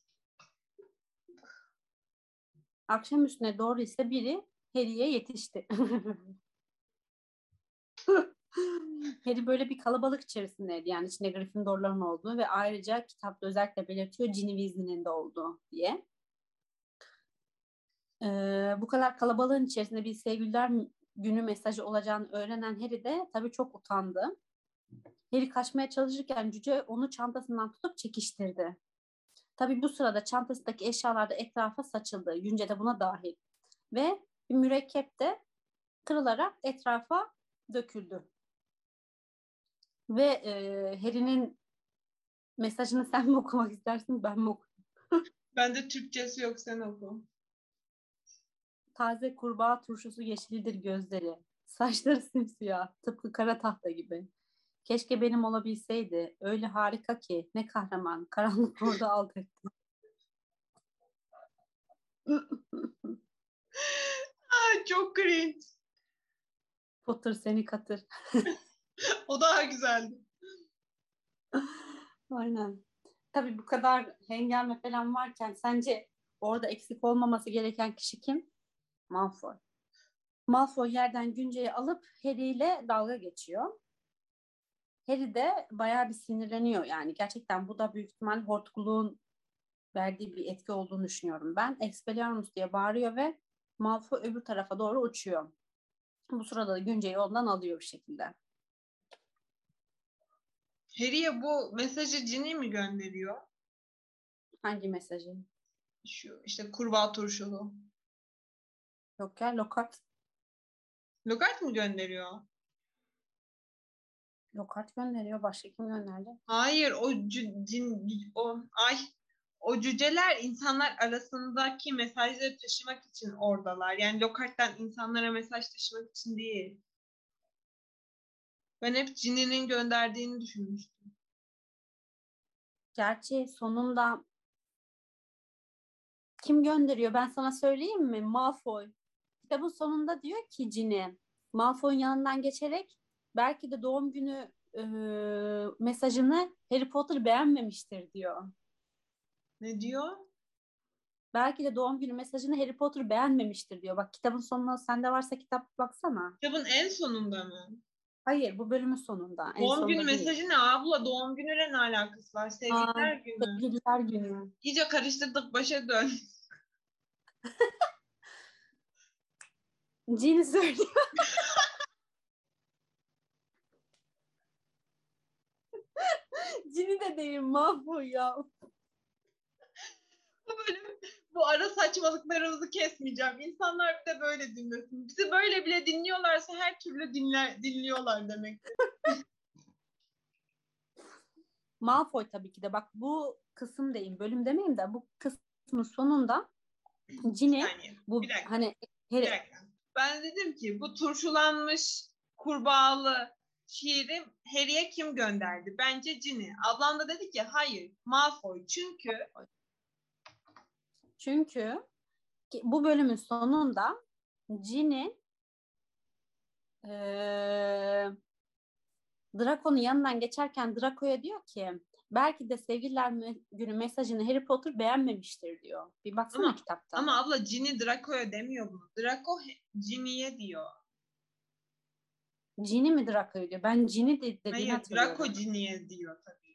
Akşam üstüne doğru ise biri Harry'e yetişti. [laughs] Harry böyle bir kalabalık içerisindeydi. Yani içinde Gryffindor'ların olduğu ve ayrıca kitapta özellikle belirtiyor Ginny Weasley'nin de olduğu diye. Ee, bu kadar kalabalığın içerisinde bir sevgililer günü mesajı olacağını öğrenen Harry de tabii çok utandı. Harry kaçmaya çalışırken cüce onu çantasından tutup çekiştirdi. Tabii bu sırada çantasındaki eşyalar da etrafa saçıldı. Günce de buna dahil. Ve bir mürekkep de kırılarak etrafa döküldü. Ve e, Harry'nin mesajını [laughs] sen mi okumak istersin ben mi okuyayım? Bende Türkçesi yok sen oku. Taze kurbağa turşusu yeşildir gözleri. Saçları simsiyah, tıpkı kara tahta gibi. Keşke benim olabilseydi. Öyle harika ki. Ne kahraman. Karanlık orada [laughs] alt etti. [laughs] [laughs] Çok cringe. Potter seni katır. [laughs] O daha güzeldi. [laughs] Aynen. Tabii bu kadar hengame falan varken sence orada eksik olmaması gereken kişi kim? Malfoy. Malfoy yerden Günce'yi alıp Harry ile dalga geçiyor. Harry de bayağı bir sinirleniyor yani. Gerçekten bu da büyük ihtimal hortkuluğun verdiği bir etki olduğunu düşünüyorum ben. Expelliarmus diye bağırıyor ve Malfoy öbür tarafa doğru uçuyor. Bu sırada da Günce'yi ondan alıyor bir şekilde. Harry'e bu mesajı Ginny mi gönderiyor? Hangi mesajı? Şu işte kurbağa turşulu. Yok ya Lockhart. Lockhart mı gönderiyor? Lockhart gönderiyor. Başka kim gönderdi? Hayır o cin o ay o cüceler insanlar arasındaki mesajları taşımak için oradalar. Yani Lockhart'tan insanlara mesaj taşımak için değil. Ben hep Ginny'nin gönderdiğini düşünmüştüm. Gerçi sonunda kim gönderiyor? Ben sana söyleyeyim mi? Malfoy. Kitabın sonunda diyor ki Ginny, Malfoy'un yanından geçerek belki de doğum günü e, mesajını Harry Potter beğenmemiştir diyor. Ne diyor? Belki de doğum günü mesajını Harry Potter beğenmemiştir diyor. Bak kitabın sonuna sende varsa kitap baksana. Kitabın en sonunda mı? Hayır bu bölümün sonunda. En Doğum günü değil. mesajı ne abla? Doğum günüyle ne alakası var? Sevgililer günü. Sevgililer günü. İyice karıştırdık başa dön. [laughs] Ginny söylüyor. [laughs] Ginny de değil Malfoy ya. Bu bölüm bu ara saçmalıklarımızı kesmeyeceğim. İnsanlar bir de böyle dinlesin. Bizi böyle bile dinliyorlarsa her türlü dinler, dinliyorlar demek. [laughs] Malfoy tabii ki de bak bu kısım değil bölüm demeyeyim de bu kısmın sonunda Yani bu bir dakika. hani bir Harry, dakika. Ben dedim ki bu turşulanmış kurbağalı şiiri Harry'e kim gönderdi? Bence Ginny. Ablam da dedi ki hayır Malfoy. Çünkü çünkü bu bölümün sonunda Ginny eee Draco'nun yanından geçerken Draco'ya diyor ki belki de sevgililer günü mesajını Harry Potter beğenmemiştir diyor. Bir baksana Ama- kitapta. ama abla Ginny Draco'ya demiyor bunu. Draco Ginny'ye diyor. Ginny mi Draco'yu diyor? Ben Ginny de- dediğini Hayır hatırlıyorum. Draco Ginny'ye diyor tabii.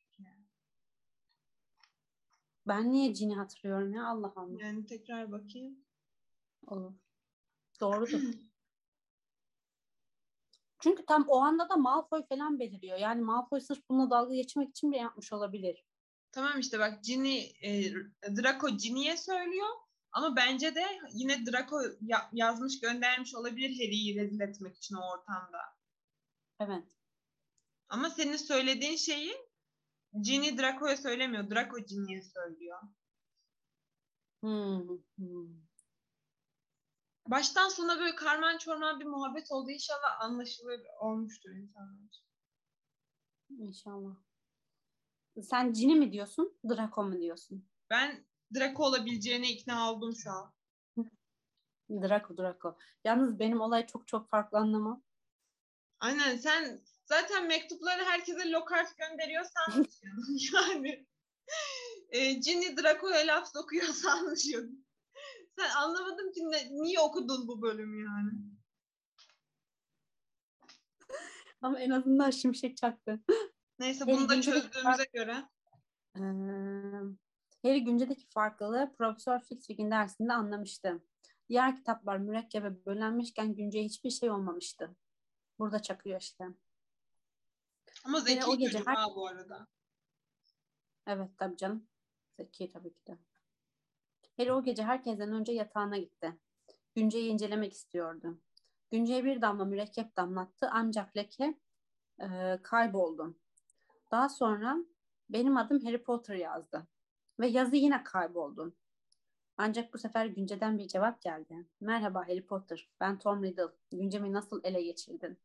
Ben niye Ginny hatırlıyorum ya Allah Allah. Yani tekrar bakayım. Olur. Doğrudur. [clears throat] Çünkü tam o anda da Malfoy falan beliriyor. Yani Malfoy sırf bununla dalga geçmek için bile yapmış olabilir. Tamam işte bak Ginny, e, Draco Ginny'ye söylüyor. Ama bence de yine Draco ya- yazmış göndermiş olabilir Harry'i rezil etmek için o ortamda. Evet. Ama senin söylediğin şeyi Ginny Draco'ya söylemiyor. Draco Ginny'ye söylüyor. Hmm, hmm. Baştan sona böyle karman çorman bir muhabbet oldu. İnşallah anlaşılır olmuştur insanlar. İnşallah. Sen Ginny mi diyorsun? Draco mu diyorsun? Ben Draco olabileceğine ikna oldum şu an. Draco, Draco. Yalnız benim olay çok çok farklı anlamam. Aynen sen zaten mektupları herkese Lockhart gönderiyor sanmışsın. [laughs] yani e, Ginny Draco'ya laf sokuyor sanmışsın. Sen anlamadım ki ne- niye okudun bu bölümü yani. Ama en azından şimşek çaktı. Neyse bunu da çözdüğümüze göre. Ee, Harry güncedeki farklılığı Profesör Flitwick'in dersinde anlamıştı. Diğer kitaplar mürekkebe bölenmişken günceye hiçbir şey olmamıştı. Burada çakıyor işte. Ama zeki o gece çocuk her- ha bu arada. Evet tabii canım. Zeki tabii ki de. Harry o gece herkesten önce yatağına gitti. Günceyi incelemek istiyordu. Günceye bir damla mürekkep damlattı ancak leke e, kayboldu. Daha sonra benim adım Harry Potter yazdı. Ve yazı yine kayboldu. Ancak bu sefer Günce'den bir cevap geldi. Merhaba Harry Potter, ben Tom Riddle. Güncemi nasıl ele geçirdin?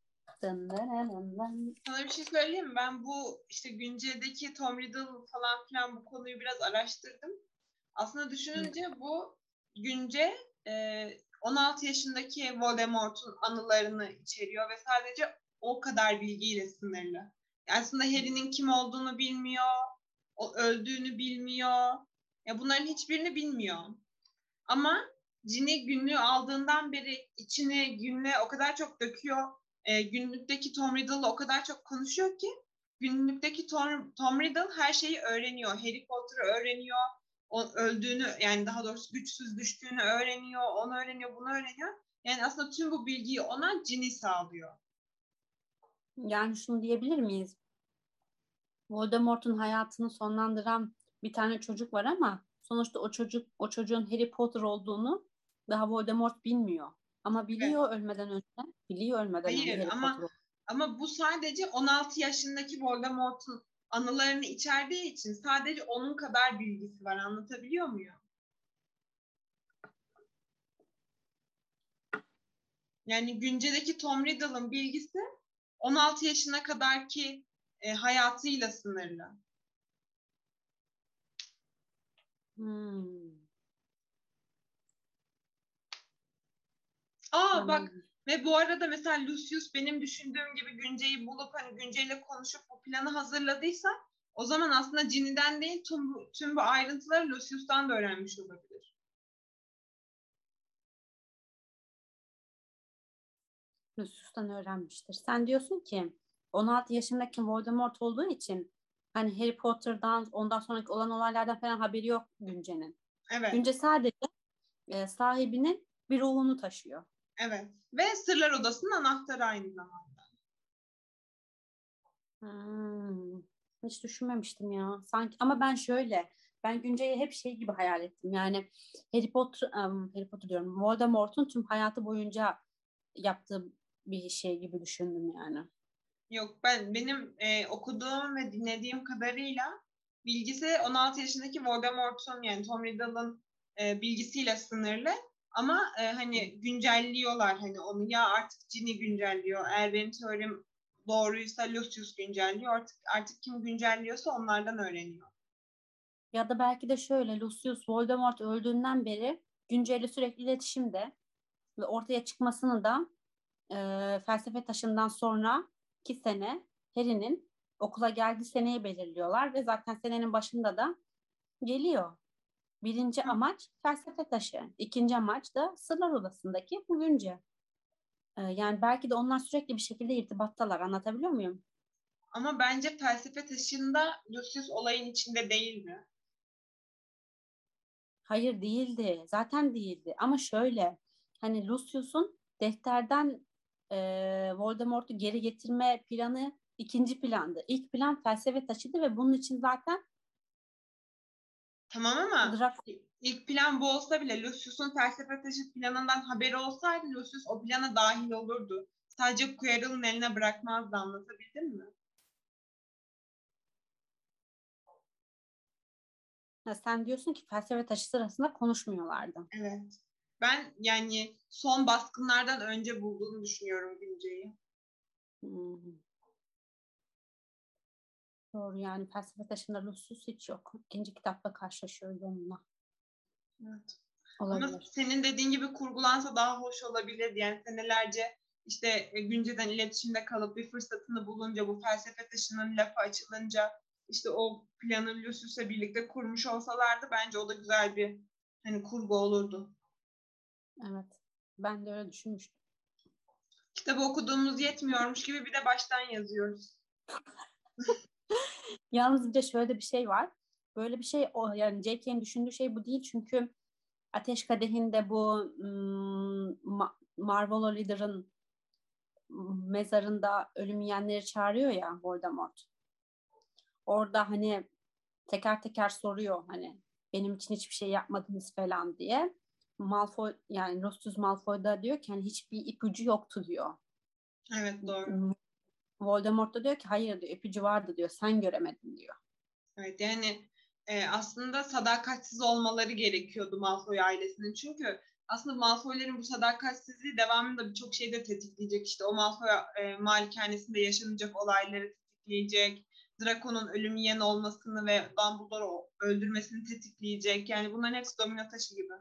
Sana bir şey söyleyeyim mi? Ben bu işte güncedeki Tom Riddle falan filan bu konuyu biraz araştırdım. Aslında düşününce bu günce e, 16 yaşındaki Voldemort'un anılarını içeriyor ve sadece o kadar bilgiyle sınırlı. Aslında Harry'nin kim olduğunu bilmiyor, o öldüğünü bilmiyor. Ya bunların hiçbirini bilmiyor. Ama Ginny günlüğü aldığından beri içine günlüğe o kadar çok döküyor. E, günlükteki Tom Riddle'la o kadar çok konuşuyor ki günlükteki Tom, Tom Riddle her şeyi öğreniyor. Harry Potter'ı öğreniyor. O öldüğünü yani daha doğrusu güçsüz düştüğünü öğreniyor. Onu öğreniyor, bunu öğreniyor. Yani aslında tüm bu bilgiyi ona Ginny sağlıyor. Yani şunu diyebilir miyiz? Voldemort'un hayatını sonlandıran bir tane çocuk var ama sonuçta o çocuk o çocuğun Harry Potter olduğunu daha Voldemort bilmiyor. Ama biliyor evet. ölmeden önce. Biliyor ölmeden Hayır, önce Harry ama. Ama bu sadece 16 yaşındaki Voldemort'un anılarını içerdiği için sadece onun kadar bilgisi var. Anlatabiliyor muyum? Yani güncedeki Tom Riddle'ın bilgisi 16 yaşına kadarki e, hayatıyla sınırlı. Hmm. Aa bak ve bu arada mesela Lucius benim düşündüğüm gibi Günce'yi bulup hani Günce'yle konuşup bu planı hazırladıysa o zaman aslında Ginny'den değil tüm bu, tüm bu ayrıntıları Lucius'tan da öğrenmiş olabilir. Lucius'tan öğrenmiştir. Sen diyorsun ki 16 yaşındaki Voldemort olduğu için hani Harry Potter'dan ondan sonraki olan olaylardan falan haberi yok Günce'nin. Evet. Günce sadece e, sahibinin bir ruhunu taşıyor. Evet. Ve Sırlar Odası'nın anahtarı aynı zamanda. Hmm. Hiç düşünmemiştim ya. Sanki ama ben şöyle ben Günce'yi hep şey gibi hayal ettim. Yani Harry Potter um, Harry Potter diyorum. Voldemort'un tüm hayatı boyunca yaptığı bir şey gibi düşündüm yani. Yok ben benim e, okuduğum ve dinlediğim kadarıyla bilgisi 16 yaşındaki Voldemort'un yani Tom Riddle'ın e, bilgisiyle sınırlı. Ama e, hani güncelliyorlar hani onu ya artık Ginny güncelliyor. Eğer benim teorim doğruysa Lucius güncelliyor. Artık artık kim güncelliyorsa onlardan öğreniyor. Ya da belki de şöyle Lucius Voldemort öldüğünden beri güncelle sürekli iletişimde ve ortaya çıkmasını da e, felsefe taşından sonra iki sene Harry'nin okula geldiği seneyi belirliyorlar ve zaten senenin başında da geliyor. Birinci Hı. amaç felsefe taşı. İkinci amaç da Sırlar Odası'ndaki bugünce. Ee, yani belki de onlar sürekli bir şekilde irtibattalar. Anlatabiliyor muyum? Ama bence felsefe taşında Lucius olayın içinde değil mi? Hayır değildi. Zaten değildi. Ama şöyle hani Lucius'un defterden e, Voldemort'u geri getirme planı ikinci plandı. İlk plan felsefe taşıydı ve bunun için zaten Tamam ama Draco. ilk plan bu olsa bile Lucius'un felsefe taşı planından haberi olsaydı Lucius o plana dahil olurdu. Sadece Quirrell'ın eline bırakmazdı anlatabildim mi? Ha, sen diyorsun ki felsefe taşı sırasında konuşmuyorlardı. Evet. Ben yani son baskınlardan önce bulduğunu düşünüyorum Günce'yi. Hmm. Doğru yani felsefe taşında Lucius hiç yok. İkinci kitapta karşılaşıyoruz onunla. Evet. Olabilir. Ama senin dediğin gibi kurgulansa daha hoş olabilir. Yani senelerce işte e, günceden iletişimde kalıp bir fırsatını bulunca bu felsefe taşının lafı açılınca işte o planı Lucius'la birlikte kurmuş olsalardı bence o da güzel bir hani kurgu olurdu. Evet. Ben de öyle düşünmüştüm. Kitabı okuduğumuz yetmiyormuş gibi bir de baştan yazıyoruz. [laughs] [laughs] Yalnız bir de şöyle bir şey var. Böyle bir şey o yani J.K.'nin düşündüğü şey bu değil çünkü Ateş Kadehi'nde bu Ma- Marvolo Leader'ın mezarında ölüm yiyenleri çağırıyor ya Voldemort. Orada hani teker teker soruyor hani benim için hiçbir şey yapmadınız falan diye. Malfoy yani Lucius Malfoy da diyor ki hani hiçbir ipucu yoktu diyor. Evet doğru. Voldemort da diyor ki hayır diyor ipucu vardı diyor sen göremedin diyor. Evet yani e, aslında sadakatsiz olmaları gerekiyordu Malfoy ailesinin. Çünkü aslında Malfoy'lerin bu sadakatsizliği devamında birçok şeyde tetikleyecek. İşte o Malfoy e, malikanesinde yaşanacak olayları tetikleyecek. Draco'nun ölüm yiyen olmasını ve Dumbledore'u öldürmesini tetikleyecek. Yani bunların hepsi domino taşı gibi.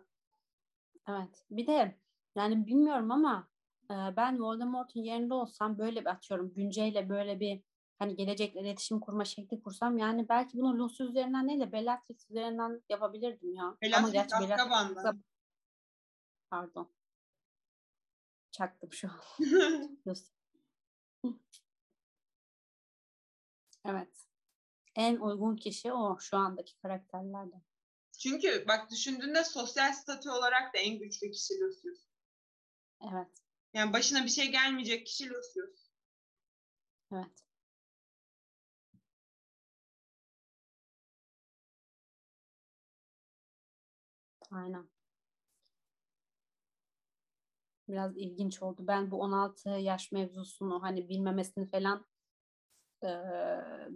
Evet. Bir de yani bilmiyorum ama ben Voldemort'un yerinde olsam böyle bir atıyorum Günce'yle böyle bir hani gelecekle iletişim kurma şekli kursam yani belki bunu Lucius üzerinden değil de Bellatrix üzerinden yapabilirdim ya. Bellatrix Ama gerçi Bellatrix Pardon. Çaktım şu an. [laughs] evet. En uygun kişi o şu andaki karakterlerden. Çünkü bak düşündüğünde sosyal statü olarak da en güçlü kişi Lucius. Evet. Yani başına bir şey gelmeyecek kişi Lucius. Evet. Aynen. Biraz ilginç oldu. Ben bu 16 yaş mevzusunu hani bilmemesini falan e,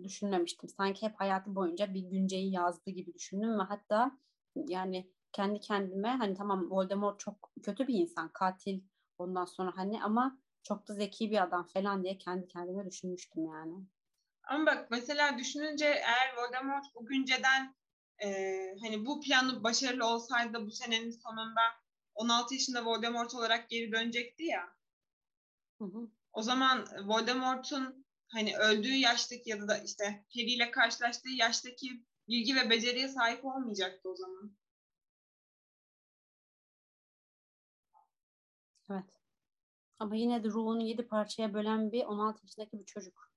düşünmemiştim. Sanki hep hayatı boyunca bir günceyi yazdı gibi düşündüm ve hatta yani kendi kendime hani tamam Voldemort çok kötü bir insan, katil ondan sonra hani ama çok da zeki bir adam falan diye kendi kendime düşünmüştüm yani. Ama bak mesela düşününce eğer Voldemort bu günceden e, hani bu planı başarılı olsaydı bu senenin sonunda 16 yaşında Voldemort olarak geri dönecekti ya. Hı hı. O zaman Voldemort'un hani öldüğü yaştaki ya da işte Harry ile karşılaştığı yaştaki bilgi ve beceriye sahip olmayacaktı o zaman. Ama yine de ruhunu yedi parçaya bölen bir 16 yaşındaki bir çocuk.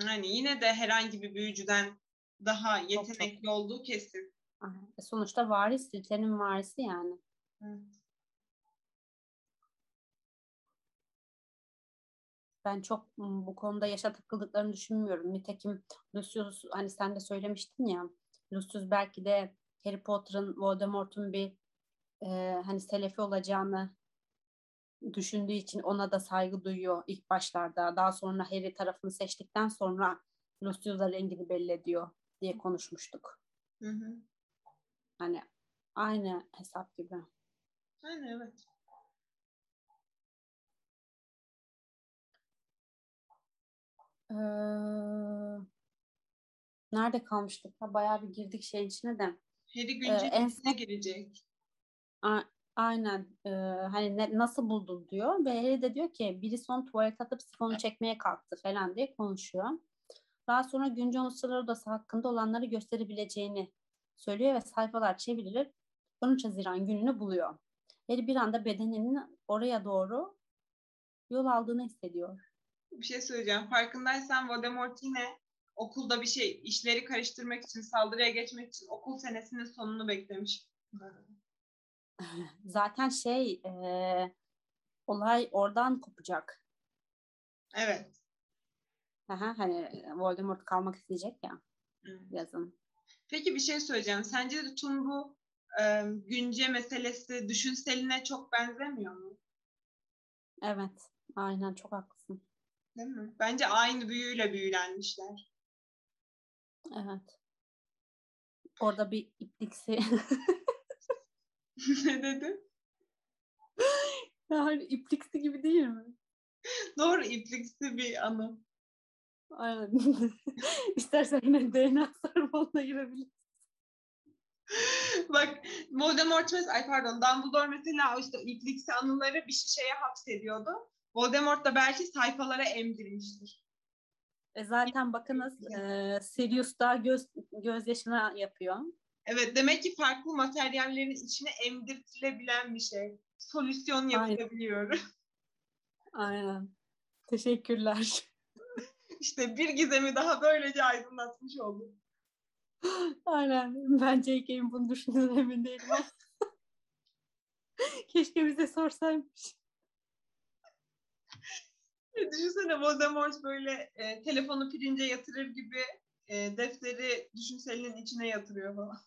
Yani yine de herhangi bir büyücüden daha yetenekli çok. olduğu kesin. E sonuçta varis, Slytherin'in varisi yani. Evet. Ben çok bu konuda yaşa takıldıklarını düşünmüyorum. Nitekim Lucius hani sen de söylemiştin ya Lucius belki de Harry Potter'ın Voldemort'un bir e, hani selefi olacağını düşündüğü için ona da saygı duyuyor ilk başlarda. Daha sonra Harry tarafını seçtikten sonra Lucius'a rengini belli ediyor diye konuşmuştuk. Hı hı. Hani aynı hesap gibi. Yani evet. Ee, nerede kalmıştık? Ha, bayağı bir girdik şeyin içine de. Harry Ee, güncel en içine girecek. Aynen. Ee, hani ne- nasıl buldun diyor. Ve Harry de diyor ki biri son tuvalet atıp sifonu çekmeye kalktı falan diye konuşuyor. Daha sonra Güncel Uluslar Odası hakkında olanları gösterebileceğini söylüyor ve sayfalar çevrilir. 13 Haziran gününü buluyor. Harry bir anda bedeninin oraya doğru yol aldığını hissediyor. Bir şey söyleyeceğim. Farkındaysan Voldemort yine okulda bir şey işleri karıştırmak için, saldırıya geçmek için okul senesinin sonunu beklemiş. Zaten şey e, olay oradan kopacak. Evet. Aha, hani Voldemort kalmak isteyecek ya Hı. yazın. Peki bir şey söyleyeceğim. Sence de tüm bu e, günce meselesi düşünseline çok benzemiyor mu? Evet. Aynen çok haklısın. Değil mi? Bence aynı büyüyle büyülenmişler. Evet. Orada bir ipliksi [laughs] [laughs] ne dedin? yani ipliksi gibi değil mi? Doğru ipliksi bir anı. Aynen. [laughs] İstersen yine DNA sarmalına girebiliriz. Bak Voldemort mesela, ay pardon Dumbledore mesela işte ipliksi anıları bir şişeye hapsediyordu. Voldemort da belki sayfalara emdirmiştir. E zaten bakınız e, Sirius da göz, gözyaşına yapıyor. Evet demek ki farklı materyallerin içine emdirtilebilen bir şey. Solüsyon Aynen. yapılabiliyor. Aynen. Teşekkürler. [laughs] işte bir gizemi daha böylece aydınlatmış olduk. Aynen. Ben J.K.'in bunu düşündüğüne emin değilim. [laughs] Keşke bize sorsaymış. Düşünsene Voldemort böyle e, telefonu pirince yatırır gibi e, defteri düşünselinin içine yatırıyor falan.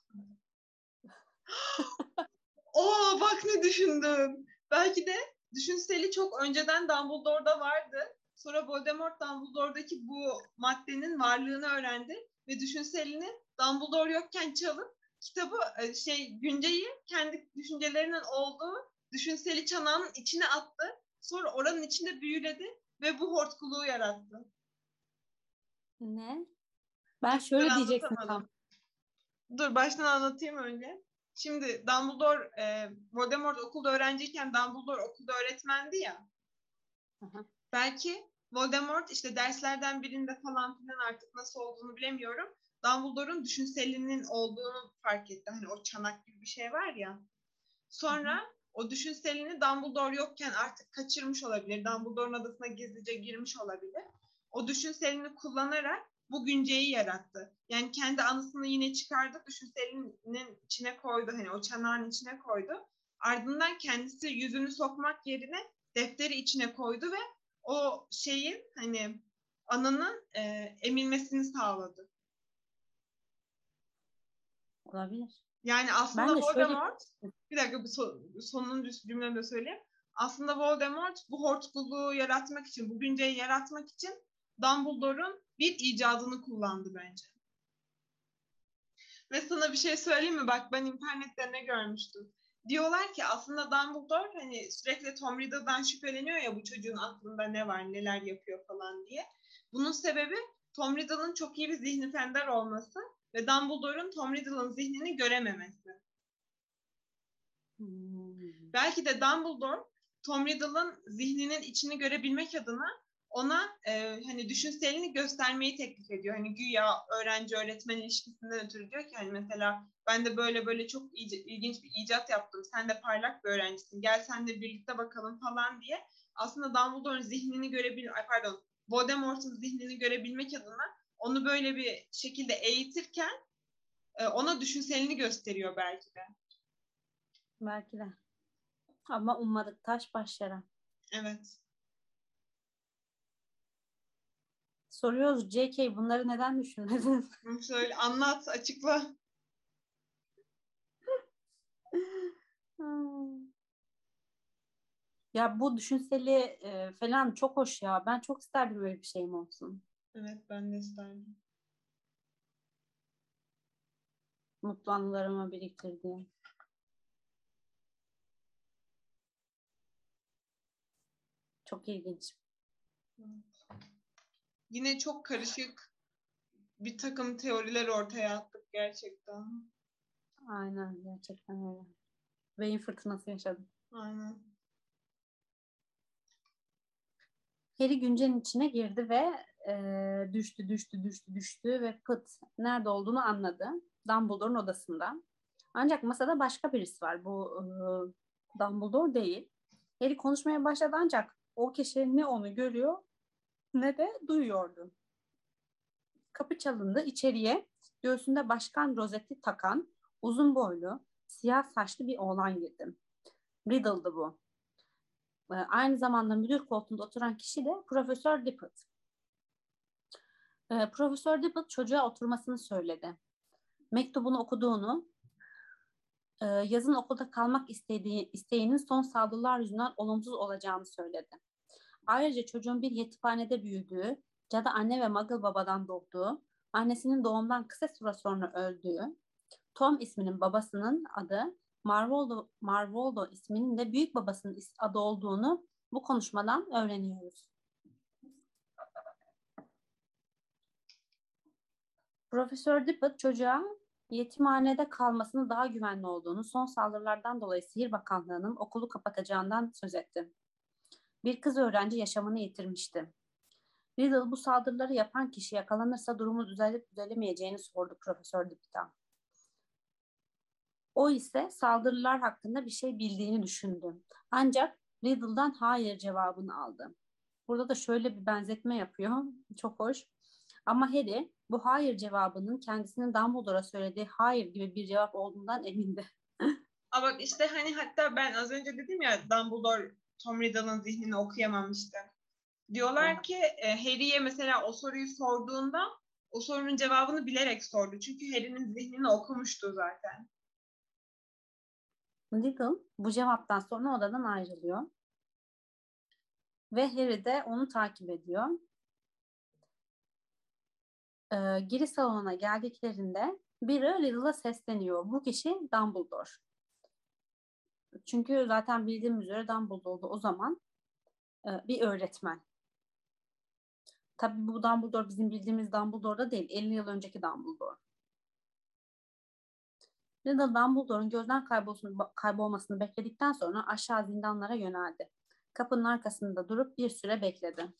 [laughs] Oo bak ne düşündüm. Belki de düşünseli çok önceden Dumbledore'da vardı. Sonra Voldemort Dumbledore'daki bu maddenin varlığını öğrendi ve düşünselini Dumbledore yokken çalıp kitabı e, şey günceyi kendi düşüncelerinin olduğu düşünseli çanağının içine attı. Sonra oranın içinde büyüledi ve bu hortkuluğu yarattı. Ne? Ben şöyle Ben anlatamadım. tam. Dur baştan anlatayım önce. Şimdi Dumbledore, e, Voldemort okulda öğrenciyken Dumbledore okulda öğretmendi ya. Aha. Belki Voldemort işte derslerden birinde falan filan artık nasıl olduğunu bilemiyorum. Dumbledore'un düşünselinin olduğunu fark etti. Hani o çanak gibi bir şey var ya. Sonra o düşünselini Dumbledore yokken artık kaçırmış olabilir. Dumbledore'un adasına gizlice girmiş olabilir. O düşünselini kullanarak bu günceyi yarattı. Yani kendi anısını yine çıkardı, düşünselinin içine koydu. Hani o çanağın içine koydu. Ardından kendisi yüzünü sokmak yerine defteri içine koydu ve o şeyin hani anının e, emilmesini sağladı. Olabilir. Yani aslında Voldemort, şöyle... bir dakika bu son, sonuncu cümlemi de söyleyeyim. Aslında Voldemort bu hortkuluğu yaratmak için, bu günceyi yaratmak için Dumbledore'un bir icadını kullandı bence. Ve sana bir şey söyleyeyim mi? Bak ben internette ne görmüştüm. Diyorlar ki aslında Dumbledore hani sürekli Tom Riddle'dan şüpheleniyor ya bu çocuğun aklında ne var, neler yapıyor falan diye. Bunun sebebi Tom Riddle'ın çok iyi bir zihni fender olması ve Dumbledore'un Tom Riddle'ın zihnini görememesi. Hmm. Belki de Dumbledore Tom Riddle'ın zihninin içini görebilmek adına ona e, hani düşünselini göstermeyi teklif ediyor. Hani güya öğrenci öğretmen ilişkisinden ötürü diyor ki hani mesela ben de böyle böyle çok ilginç bir icat yaptım. Sen de parlak bir öğrencisin. Gel sen de birlikte bakalım falan diye. Aslında Dumbledore'un zihnini görebil pardon Voldemort'un zihnini görebilmek adına onu böyle bir şekilde eğitirken e, ona düşünselini gösteriyor belki de. Belki de. Ama ummadık taş başlara. Evet. Soruyoruz JK bunları neden düşünmedin? [laughs] Söyle anlat açıkla. ya bu düşünseli e, falan çok hoş ya. Ben çok isterdim böyle bir şeyim olsun. Evet ben de isterdim. Mutlu anılarımı biriktirdiğim. Çok ilginç. Yine çok karışık bir takım teoriler ortaya attık gerçekten. Aynen gerçekten öyle. Beyin fırtınası yaşadım. Aynen. Harry Güncel'in içine girdi ve e, düştü, düştü, düştü, düştü ve pıt nerede olduğunu anladı. Dumbledore'un odasında. Ancak masada başka birisi var. Bu e, Dumbledore değil. Harry konuşmaya başladı ancak o kişi ne onu görüyor ne de duyuyordu. Kapı çalındı. İçeriye göğsünde başkan rozeti takan, uzun boylu, siyah saçlı bir oğlan girdi. Riddle'dı bu. E, aynı zamanda müdür koltuğunda oturan kişi de Profesör Dippet. E, Profesör Dippet çocuğa oturmasını söyledi mektubunu okuduğunu, e, yazın okulda kalmak istediği, isteğinin son saldırılar yüzünden olumsuz olacağını söyledi. Ayrıca çocuğun bir yetimhanede büyüdüğü, cadı anne ve Muggle babadan doğduğu, annesinin doğumdan kısa süre sonra öldüğü, Tom isminin babasının adı Marvoldo, Marvoldo isminin de büyük babasının adı olduğunu bu konuşmadan öğreniyoruz. Profesör Dippet çocuğa yetimhanede kalmasını daha güvenli olduğunu, son saldırılardan dolayı Sihir Bakanlığı'nın okulu kapatacağından söz etti. Bir kız öğrenci yaşamını yitirmişti. Riddle bu saldırıları yapan kişi yakalanırsa durumu düzelip düzelemeyeceğini sordu Profesör Dippet'a. O ise saldırılar hakkında bir şey bildiğini düşündü. Ancak Riddle'dan hayır cevabını aldı. Burada da şöyle bir benzetme yapıyor. Çok hoş. Ama Harry bu hayır cevabının kendisinin Dumbledore'a söylediği hayır gibi bir cevap olduğundan emindi. Ama işte hani hatta ben az önce dedim ya Dumbledore Tom Riddle'ın zihnini okuyamamıştı. Diyorlar ki e, Harry'e mesela o soruyu sorduğunda o sorunun cevabını bilerek sordu. Çünkü Harry'nin zihnini okumuştu zaten. Riddle bu cevaptan sonra odadan ayrılıyor. Ve Harry de onu takip ediyor e, giriş salonuna geldiklerinde biri Riddle'a sesleniyor. Bu kişi Dumbledore. Çünkü zaten bildiğim üzere Dumbledore o zaman e, bir öğretmen. Tabii bu Dumbledore bizim bildiğimiz Dumbledore'da değil. 50 yıl önceki Dumbledore. Riddle Dumbledore'un gözden kaybolmasını bekledikten sonra aşağı zindanlara yöneldi. Kapının arkasında durup bir süre bekledi.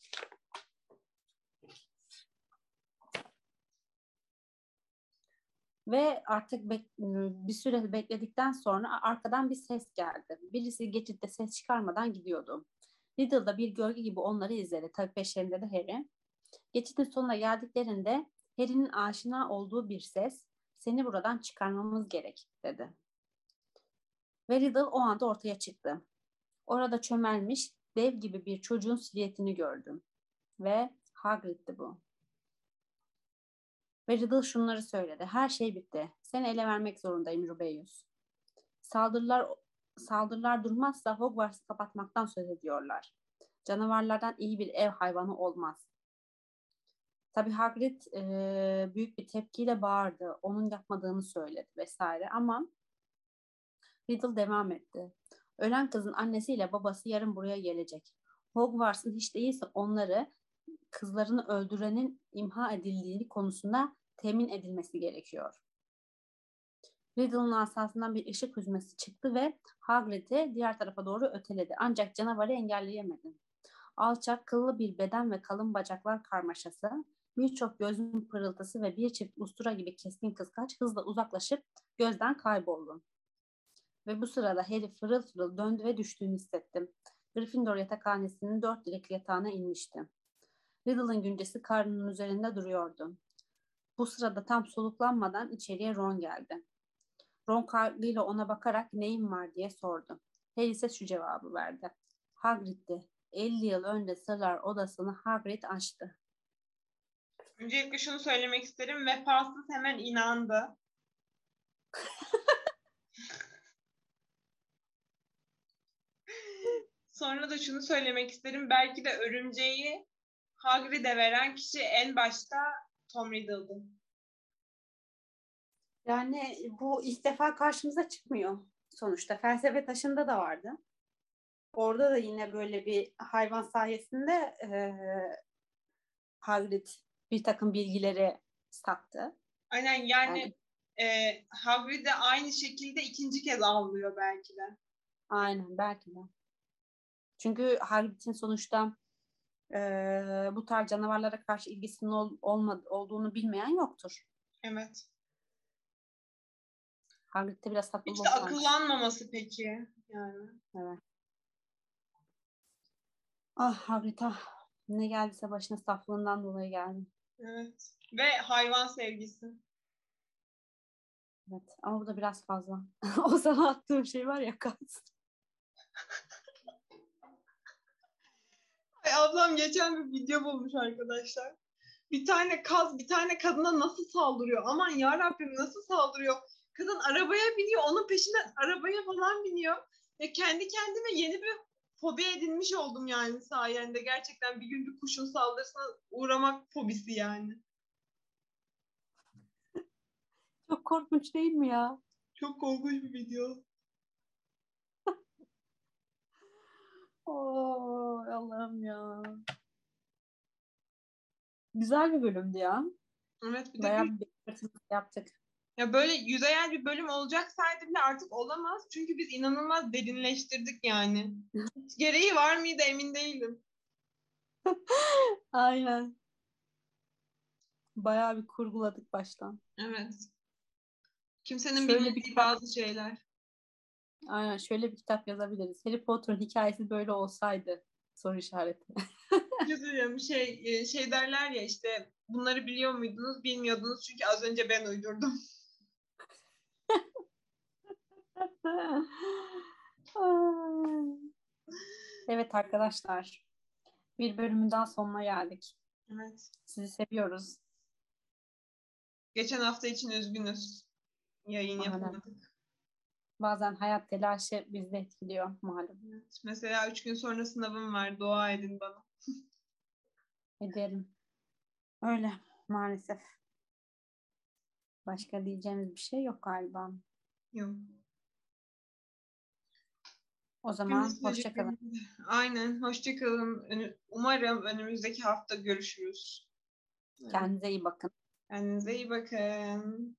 Ve artık bek- bir süre bekledikten sonra arkadan bir ses geldi. Birisi geçitte ses çıkarmadan gidiyordu. Riddle'da bir gölge gibi onları izledi. Tabii peşlerinde de Harry. Geçitin sonuna geldiklerinde Harry'nin aşina olduğu bir ses seni buradan çıkarmamız gerek dedi. Ve Riddle o anda ortaya çıktı. Orada çömelmiş dev gibi bir çocuğun silüetini gördüm. Ve Hagrid'di bu. Ve Riddle şunları söyledi. Her şey bitti. Seni ele vermek zorundayım Rubeus. Saldırılar saldırılar durmazsa Hogwarts'ı kapatmaktan söz ediyorlar. Canavarlardan iyi bir ev hayvanı olmaz. Tabii Hagrid e, büyük bir tepkiyle bağırdı. Onun yapmadığını söyledi vesaire ama Riddle devam etti. Ölen kızın annesiyle babası yarın buraya gelecek. Hogwarts'ın hiç değilse onları kızlarını öldürenin imha edildiği konusunda temin edilmesi gerekiyor. Riddle'ın asasından bir ışık hüzmesi çıktı ve Hagrid'i diğer tarafa doğru öteledi. Ancak canavarı engelleyemedi. Alçak, kıllı bir beden ve kalın bacaklar karmaşası, birçok gözün pırıltısı ve bir çift ustura gibi keskin kıskaç hızla uzaklaşıp gözden kayboldu. Ve bu sırada Harry fırıl fırıl döndü ve düştüğünü hissettim. Gryffindor yatakhanesinin dört direkli yatağına inmişti. Riddle'ın güncesi karnının üzerinde duruyordu. Bu sırada tam soluklanmadan içeriye Ron geldi. Ron kaygıyla ona bakarak neyin var diye sordu. Harry ise şu cevabı verdi. Hagrid'di. 50 yıl önce sırlar odasını Hagrid açtı. Öncelikle şunu söylemek isterim. Vefasız hemen inandı. [laughs] Sonra da şunu söylemek isterim. Belki de örümceği Hagrid'e veren kişi en başta Tom Riddle'dı. Yani bu ilk defa karşımıza çıkmıyor sonuçta. Felsefe taşında da vardı. Orada da yine böyle bir hayvan sayesinde e, Hagrid bir takım bilgileri sattı. Aynen yani, yani e, Hagrid'e aynı şekilde ikinci kez avlıyor belki de. Aynen belki de. Çünkü Hagrid'in sonuçta e, bu tarz canavarlara karşı ilgisinin ol, olmadı, olduğunu bilmeyen yoktur. Evet. Hagrid'de biraz haklı Hiç de akıllanmaması peki yani. Evet. Ah Hagrid ah. Ne geldiyse başına saflığından dolayı geldi. Evet. Ve hayvan sevgisi. Evet ama bu da biraz fazla. [laughs] o sana attığım şey var ya kas. [laughs] Ablam geçen bir video bulmuş arkadaşlar. Bir tane kaz bir tane kadına nasıl saldırıyor? Aman ya Rabbim nasıl saldırıyor? Kadın arabaya biniyor, onun peşinden arabaya falan biniyor. Ve kendi kendime yeni bir fobi edinmiş oldum yani sayende. Gerçekten bir gün bir kuşun saldırısına uğramak fobisi yani. Çok korkunç değil mi ya? Çok korkunç bir video. Oo, Allah'ım ya. Güzel bir bölümdü ya. Evet bir de Bayağı bir yaptık. Ya böyle yüzeyel bir bölüm olacaksaydı bile artık olamaz. Çünkü biz inanılmaz derinleştirdik yani. Hiç [laughs] gereği var mıydı emin değilim. [laughs] Aynen. Bayağı bir kurguladık baştan. Evet. Kimsenin Şöyle bilmediği bir bazı şeyler. Aynen şöyle bir kitap yazabiliriz. Harry Potter'ın hikayesi böyle olsaydı soru işareti. [laughs] Yazıyorum şey e, şey derler ya işte bunları biliyor muydunuz bilmiyordunuz çünkü az önce ben uydurdum. [laughs] evet arkadaşlar. Bir bölümün daha sonuna geldik. Evet. Sizi seviyoruz. Geçen hafta için üzgünüz. Yayın Aynen. yapamadık. Bazen hayat telaşı bizi etkiliyor malum. Evet. Mesela üç gün sonra sınavım var. Dua edin bana. Ederim. Öyle maalesef. Başka diyeceğimiz bir şey yok galiba. Yok. O zaman hoşçakalın. Aynen. Hoşçakalın. Umarım önümüzdeki hafta görüşürüz. Kendinize iyi bakın. Kendinize iyi bakın.